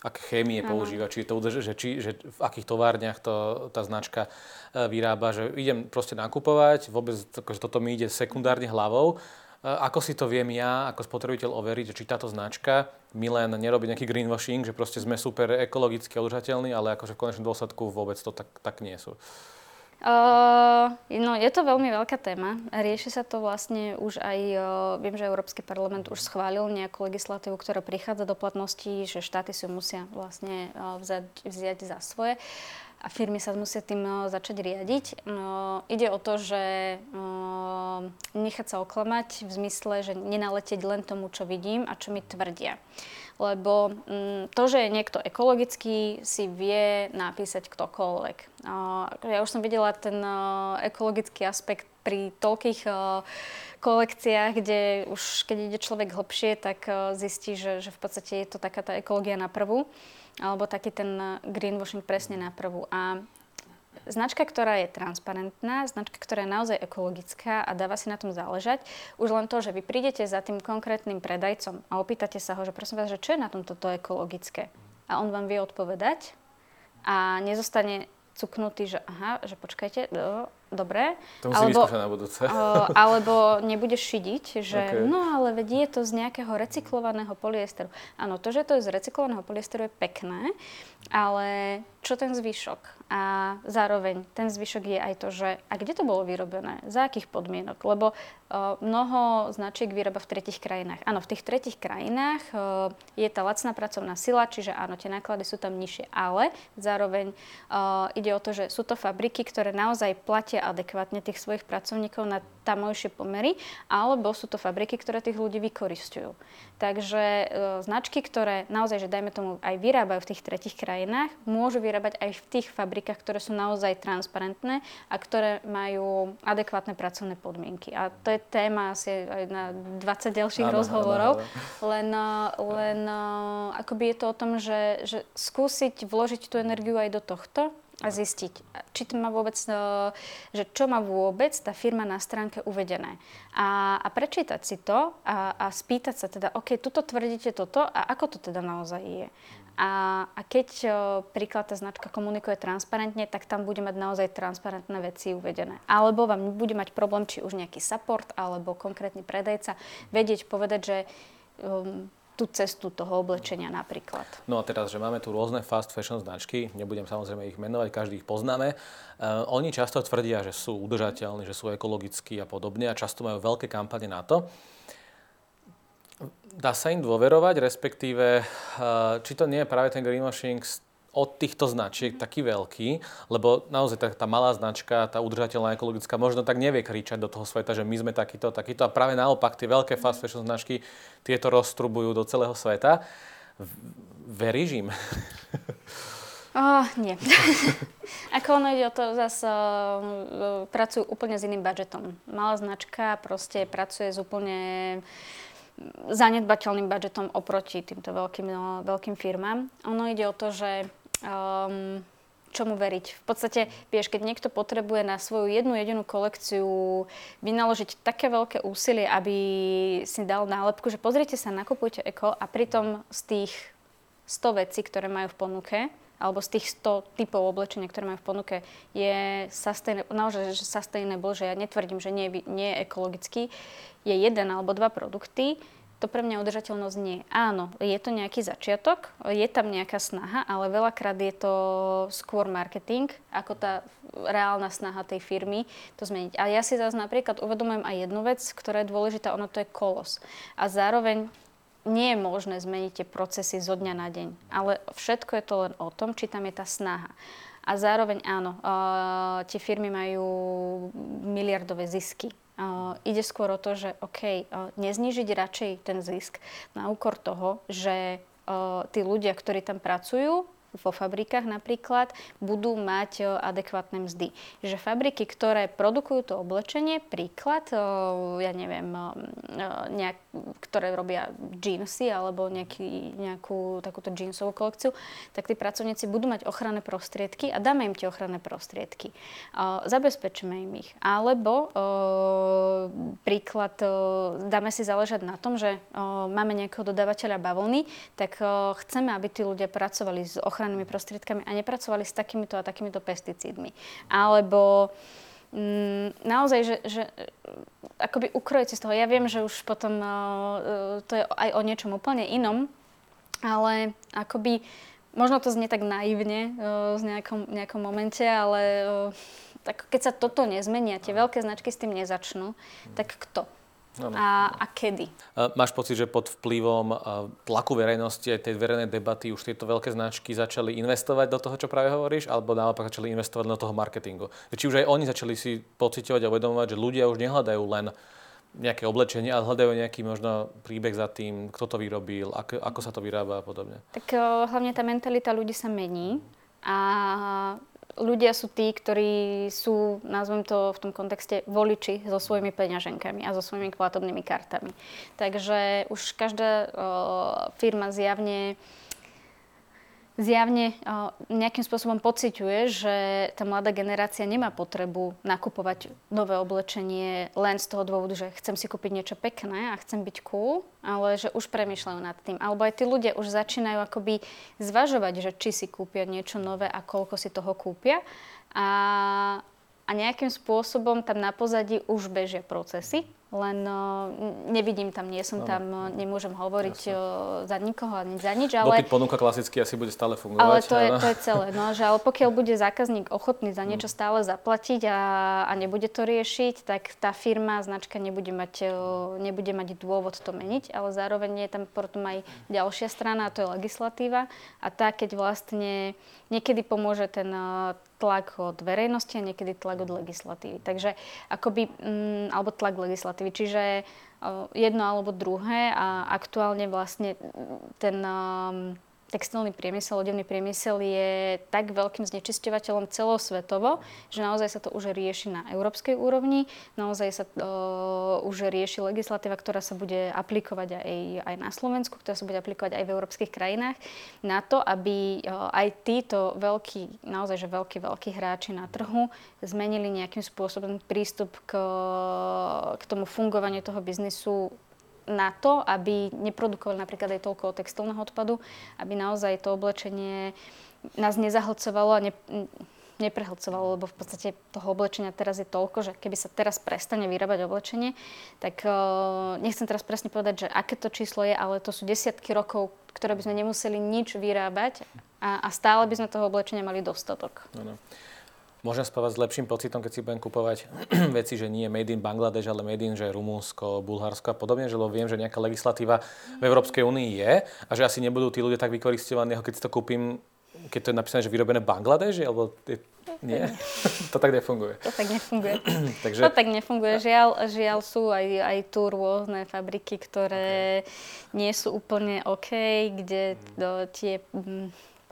[SPEAKER 1] aké chémie ano. používa, či, to, že, či, že v akých továrniach to, tá značka e, vyrába, že idem proste nakupovať, vôbec že toto mi ide sekundárne hlavou, ako si to viem ja ako spotrebiteľ overiť, či táto značka mi len nerobí nejaký greenwashing, že proste sme super ekologicky udržateľní, ale akože v konečnom dôsledku vôbec to tak, tak nie sú?
[SPEAKER 2] Uh, no, je to veľmi veľká téma. Rieši sa to vlastne už aj, uh, viem, že Európsky parlament už schválil nejakú legislatívu, ktorá prichádza do platnosti, že štáty si musia vlastne uh, vzať, vziať za svoje a firmy sa musia tým no, začať riadiť. No, ide o to, že no, nechať sa oklamať v zmysle, že nenaletieť len tomu, čo vidím a čo mi tvrdia. Lebo mm, to, že je niekto ekologický, si vie napísať ktokoľvek. Ja už som videla ten ekologický aspekt pri toľkých kolekciách, kde už keď ide človek hlbšie, tak zistí, že, že v podstate je to taká tá ekológia na prvú alebo taký ten eh, greenwashing presne na prvú. A značka, ktorá je transparentná, značka, ktorá je naozaj ekologická a dáva si na tom záležať, už len to, že vy prídete za tým konkrétnym predajcom a opýtate sa ho, že prosím vás, že čo je na tom toto ekologické? A on vám vie odpovedať a nezostane cuknutý, že aha, že počkajte, do, dobre.
[SPEAKER 1] To musí alebo, na budúce. *laughs*
[SPEAKER 2] Alebo nebudeš šidiť, že okay. no ale veď je to z nejakého recyklovaného polyesteru. Áno, to, že to je z recyklovaného polyesteru je pekné, ale čo ten zvyšok? A zároveň ten zvyšok je aj to, že a kde to bolo vyrobené, za akých podmienok, lebo uh, mnoho značiek vyroba v tretich krajinách. Áno, v tých tretich krajinách uh, je tá lacná pracovná sila, čiže áno, tie náklady sú tam nižšie, ale zároveň uh, ide o to, že sú to fabriky, ktoré naozaj platia adekvátne tých svojich pracovníkov na tamojšie pomery, alebo sú to fabriky, ktoré tých ľudí vykoristujú. Takže uh, značky, ktoré naozaj, že dajme tomu aj vyrábajú v tých tretich krajinách, môžu vyrábať aj v tých fabrikách, ktoré sú naozaj transparentné a ktoré majú adekvátne pracovné podmienky. A to je téma asi aj na 20 ďalších áno, rozhovorov. Áno, áno. Len, len akoby je to o tom, že, že skúsiť vložiť tú energiu aj do tohto zistiť, či to má vôbec, že čo má vôbec tá firma na stránke uvedené. A, a prečítať si to a, a spýtať sa teda, OK, tuto tvrdíte toto a ako to teda naozaj je. A, a keď o, príklad tá značka komunikuje transparentne, tak tam bude mať naozaj transparentné veci uvedené. Alebo vám bude mať problém, či už nejaký support alebo konkrétny predajca, vedieť povedať, že um, tú cestu toho oblečenia napríklad.
[SPEAKER 1] No a teraz, že máme tu rôzne fast fashion značky, nebudem samozrejme ich menovať, každý ich poznáme. Uh, oni často tvrdia, že sú udržateľní, že sú ekologickí a podobne a často majú veľké kampane na to. Dá sa im dôverovať, respektíve, eh, či to nie je práve ten greenwashing od týchto značiek taký veľký, lebo naozaj tá, tá malá značka, tá udržateľná ekologická, možno tak nevie kričať do toho sveta, že my sme takýto, takýto a práve naopak tie veľké fast fashion značky tieto roztrubujú do celého sveta. Veríš im? *laughs*
[SPEAKER 2] Oh, nie. *laughs* Ako ono ide o to, zase pracujú úplne s iným budžetom. Malá značka proste pracuje s úplne zanedbateľným budžetom oproti týmto veľkým, no, veľkým firmám. Ono ide o to, že um, čomu veriť. V podstate, vieš, keď niekto potrebuje na svoju jednu jedinú kolekciu vynaložiť také veľké úsilie, aby si dal nálepku, že pozrite sa, nakupujte eko a pritom z tých 100 vecí, ktoré majú v ponuke, alebo z tých 100 typov oblečenia, ktoré majú v ponuke, je sustainable, naozaj že sustainable, že ja netvrdím, že nie, nie je ekologický, je jeden alebo dva produkty, to pre mňa udržateľnosť nie. Áno, je to nejaký začiatok, je tam nejaká snaha, ale veľakrát je to skôr marketing, ako tá reálna snaha tej firmy to zmeniť. A ja si zase napríklad uvedomujem aj jednu vec, ktorá je dôležitá, ono to je kolos. A zároveň nie je možné zmeniť tie procesy zo dňa na deň. Ale všetko je to len o tom, či tam je tá snaha. A zároveň áno, uh, tie firmy majú miliardové zisky. Uh, ide skôr o to, že OK, uh, neznižiť radšej ten zisk na úkor toho, že uh, tí ľudia, ktorí tam pracujú, vo fabrikách napríklad, budú mať e, adekvátne mzdy. Že fabriky, ktoré produkujú to oblečenie, príklad, e, ja neviem, e, nejak, ktoré robia džínsy alebo nejaký, nejakú takúto džínsovú kolekciu, tak tí pracovníci budú mať ochranné prostriedky a dáme im tie ochranné prostriedky. Zabezpečíme im ich. Alebo príklad, dáme si záležať na tom, že máme nejakého dodávateľa bavlny, tak chceme, aby tí ľudia pracovali s ochrannými ochrannými prostriedkami a nepracovali s takýmito a takýmito pesticídmi. Alebo mm, naozaj, že, že akoby ukrojiť si z toho. Ja viem, že už potom uh, to je aj o niečom úplne inom, ale akoby možno to znie tak naivne uh, v nejakom, nejakom momente, ale uh, tak keď sa toto nezmenia, tie veľké značky s tým nezačnú, tak kto? Ano. A, a kedy?
[SPEAKER 1] Máš pocit, že pod vplyvom tlaku verejnosti aj tej verejnej debaty už tieto veľké značky začali investovať do toho, čo práve hovoríš, alebo naopak začali investovať do toho marketingu? Či už aj oni začali si pocitovať a uvedomovať, že ľudia už nehľadajú len nejaké oblečenie, ale hľadajú nejaký možno príbeh za tým, kto to vyrobil, ako, ako sa to vyrába a podobne.
[SPEAKER 2] Tak hlavne tá mentalita ľudí sa mení a ľudia sú tí, ktorí sú, nazvem to v tom kontexte, voliči so svojimi peňaženkami a so svojimi platobnými kartami. Takže už každá o, firma zjavne zjavne nejakým spôsobom pociťuje, že tá mladá generácia nemá potrebu nakupovať nové oblečenie len z toho dôvodu, že chcem si kúpiť niečo pekné a chcem byť cool, ale že už premyšľajú nad tým. Alebo aj tí ľudia už začínajú akoby zvažovať, že či si kúpia niečo nové a koľko si toho kúpia. A, a nejakým spôsobom tam na pozadí už bežia procesy, len nevidím tam, nie som no, tam, nemôžem hovoriť uh, za nikoho ani za nič. Ale,
[SPEAKER 1] Dopyt ponuka klasicky asi bude stále fungovať.
[SPEAKER 2] Ale to, je, to je celé. No, že, ale pokiaľ *laughs* bude zákazník ochotný za niečo mm. stále zaplatiť a, a nebude to riešiť, tak tá firma, značka nebude mať, nebude mať dôvod to meniť, ale zároveň je tam potom aj ďalšia strana, a to je legislatíva. A tá, keď vlastne niekedy pomôže ten tlak od verejnosti a niekedy tlak od legislatívy. Takže akoby, mm, alebo tlak legislatívy. Čiže jedno alebo druhé a aktuálne vlastne ten um, textilný priemysel, odevný priemysel je tak veľkým znečisťovateľom celosvetovo, že naozaj sa to už rieši na európskej úrovni, naozaj sa uh, už rieši legislatíva, ktorá sa bude aplikovať aj, aj na Slovensku, ktorá sa bude aplikovať aj v európskych krajinách, na to, aby uh, aj títo veľkí, naozaj že veľkí, veľkí hráči na trhu zmenili nejakým spôsobom prístup k, k tomu fungovaniu toho biznisu na to, aby neprodukovali napríklad aj toľko textilného odpadu, aby naozaj to oblečenie nás nezahlcovalo a ne, neprehlcovalo, lebo v podstate toho oblečenia teraz je toľko, že keby sa teraz prestane vyrábať oblečenie, tak uh, nechcem teraz presne povedať, že aké to číslo je, ale to sú desiatky rokov, ktoré by sme nemuseli nič vyrábať a, a stále by sme toho oblečenia mali dostatok.
[SPEAKER 1] Ano. Môžem spávať s lepším pocitom, keď si budem kupovať *clears throat* veci, že nie made in Bangladeš, ale made in, že Rumúnsko, Bulharsko a podobne, že viem, že nejaká legislatíva v Európskej únii je a že asi nebudú tí ľudia tak vykoristovaní, ako keď si to kúpim, keď to je napísané, že vyrobené v Bangladeži, alebo je, nie? to tak *laughs* nefunguje.
[SPEAKER 2] To tak nefunguje. *clears throat* Takže... To tak nefunguje. Žiaľ, žiaľ sú aj, aj tu rôzne fabriky, ktoré okay. nie sú úplne OK, kde do, tie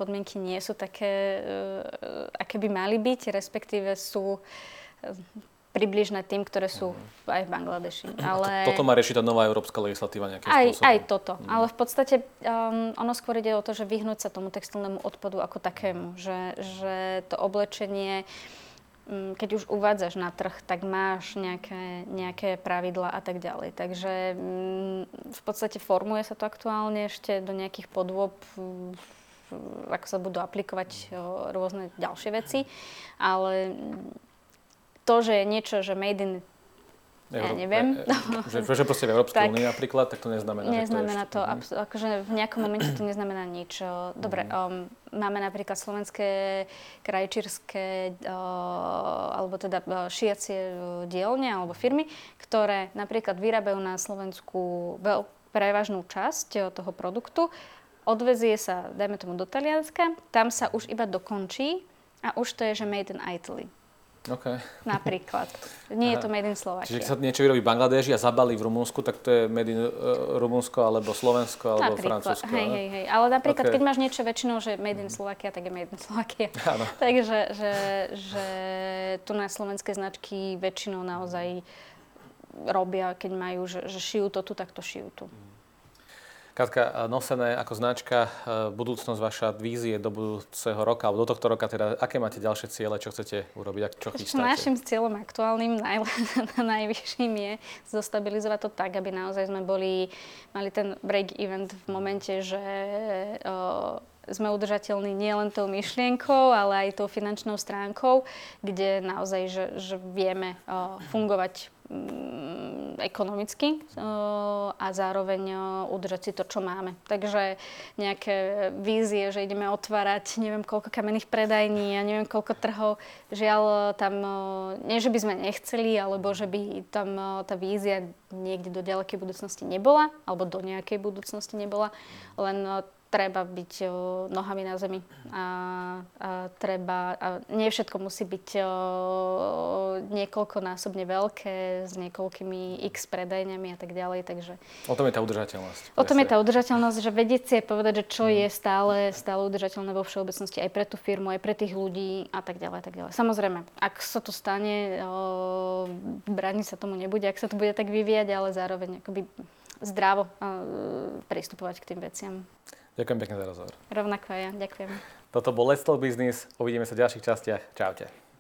[SPEAKER 2] podmienky nie sú také, uh, aké by mali byť, respektíve sú uh, približné tým, ktoré sú mm. aj v Bangladeši.
[SPEAKER 1] Ale... Toto má riešiť tá nová európska legislatíva nejakým
[SPEAKER 2] aj,
[SPEAKER 1] spôsobom?
[SPEAKER 2] Aj toto. Mm. Ale v podstate um, ono skôr ide o to, že vyhnúť sa tomu textilnému odpadu ako takému. Že, že to oblečenie um, keď už uvádzaš na trh, tak máš nejaké, nejaké pravidla a tak ďalej. Takže um, v podstate formuje sa to aktuálne ešte do nejakých podôb ako sa budú aplikovať rôzne ďalšie veci, ale to, že je niečo, že made in ja neviem. E,
[SPEAKER 1] e, že, že proste v Európskej *laughs* únii napríklad, tak to neznamená,
[SPEAKER 2] neznamená
[SPEAKER 1] že to,
[SPEAKER 2] je to akože v nejakom momente to neznamená nič. Dobre, um, máme napríklad slovenské krajčírske, uh, alebo teda šiacie dielne alebo firmy, ktoré napríklad vyrábajú na Slovensku veľ, prevažnú časť toho produktu odvezie sa, dajme tomu, do Talianska, tam sa už iba dokončí a už to je, že made in Italy.
[SPEAKER 1] Okay. *laughs*
[SPEAKER 2] Napríklad. Nie je to made in Slovakia.
[SPEAKER 1] Čiže keď sa niečo vyrobí v Bangladeži a zabalí v Rumunsku, tak to je made in uh, Rumunsko, alebo Slovensko, alebo napríklad. Francúzsko.
[SPEAKER 2] Hej, hej, hej. Ale napríklad, okay. keď máš niečo väčšinou, že made in Slovakia, tak je made in Slovakia. *laughs* Áno. *laughs* Takže že, že tu na slovenské značky väčšinou naozaj robia, keď majú, že, že šijú to tu, tak to šijú tu. Mm.
[SPEAKER 1] Katka, nosené ako značka, e, budúcnosť vaša vízie do budúceho roka, alebo do tohto roka, teda aké máte ďalšie ciele, čo chcete urobiť, čo chystáte?
[SPEAKER 2] Našim cieľom aktuálnym, naj, *laughs* najvyšším je zostabilizovať to tak, aby naozaj sme boli, mali ten break event v momente, že o, sme udržateľní nielen tou myšlienkou, ale aj tou finančnou stránkou, kde naozaj, že, že vieme o, fungovať ekonomicky a zároveň udržať si to, čo máme. Takže nejaké vízie, že ideme otvárať neviem koľko kamenných predajní a neviem koľko trhov, žiaľ tam, nie že by sme nechceli, alebo že by tam tá vízia niekde do ďalekej budúcnosti nebola, alebo do nejakej budúcnosti nebola, len treba byť o, nohami na zemi a, a treba, a nie všetko musí byť o, niekoľkonásobne veľké s niekoľkými x predajňami a tak ďalej, takže...
[SPEAKER 1] O tom je tá udržateľnosť.
[SPEAKER 2] O tom je tá udržateľnosť, že vedieť si povedať, že čo mm. je stále, stále udržateľné vo všeobecnosti aj pre tú firmu, aj pre tých ľudí a tak ďalej, a tak ďalej. Samozrejme, ak sa to stane, o, brániť sa tomu nebude, ak sa to bude tak vyvíjať, ale zároveň akoby zdravo uh, pristupovať k tým veciam.
[SPEAKER 1] Ďakujem pekne za rozhovor.
[SPEAKER 2] Rovnako aj ja, ďakujem.
[SPEAKER 1] Toto bol Let's Talk Business. Uvidíme sa v ďalších častiach. Čaute.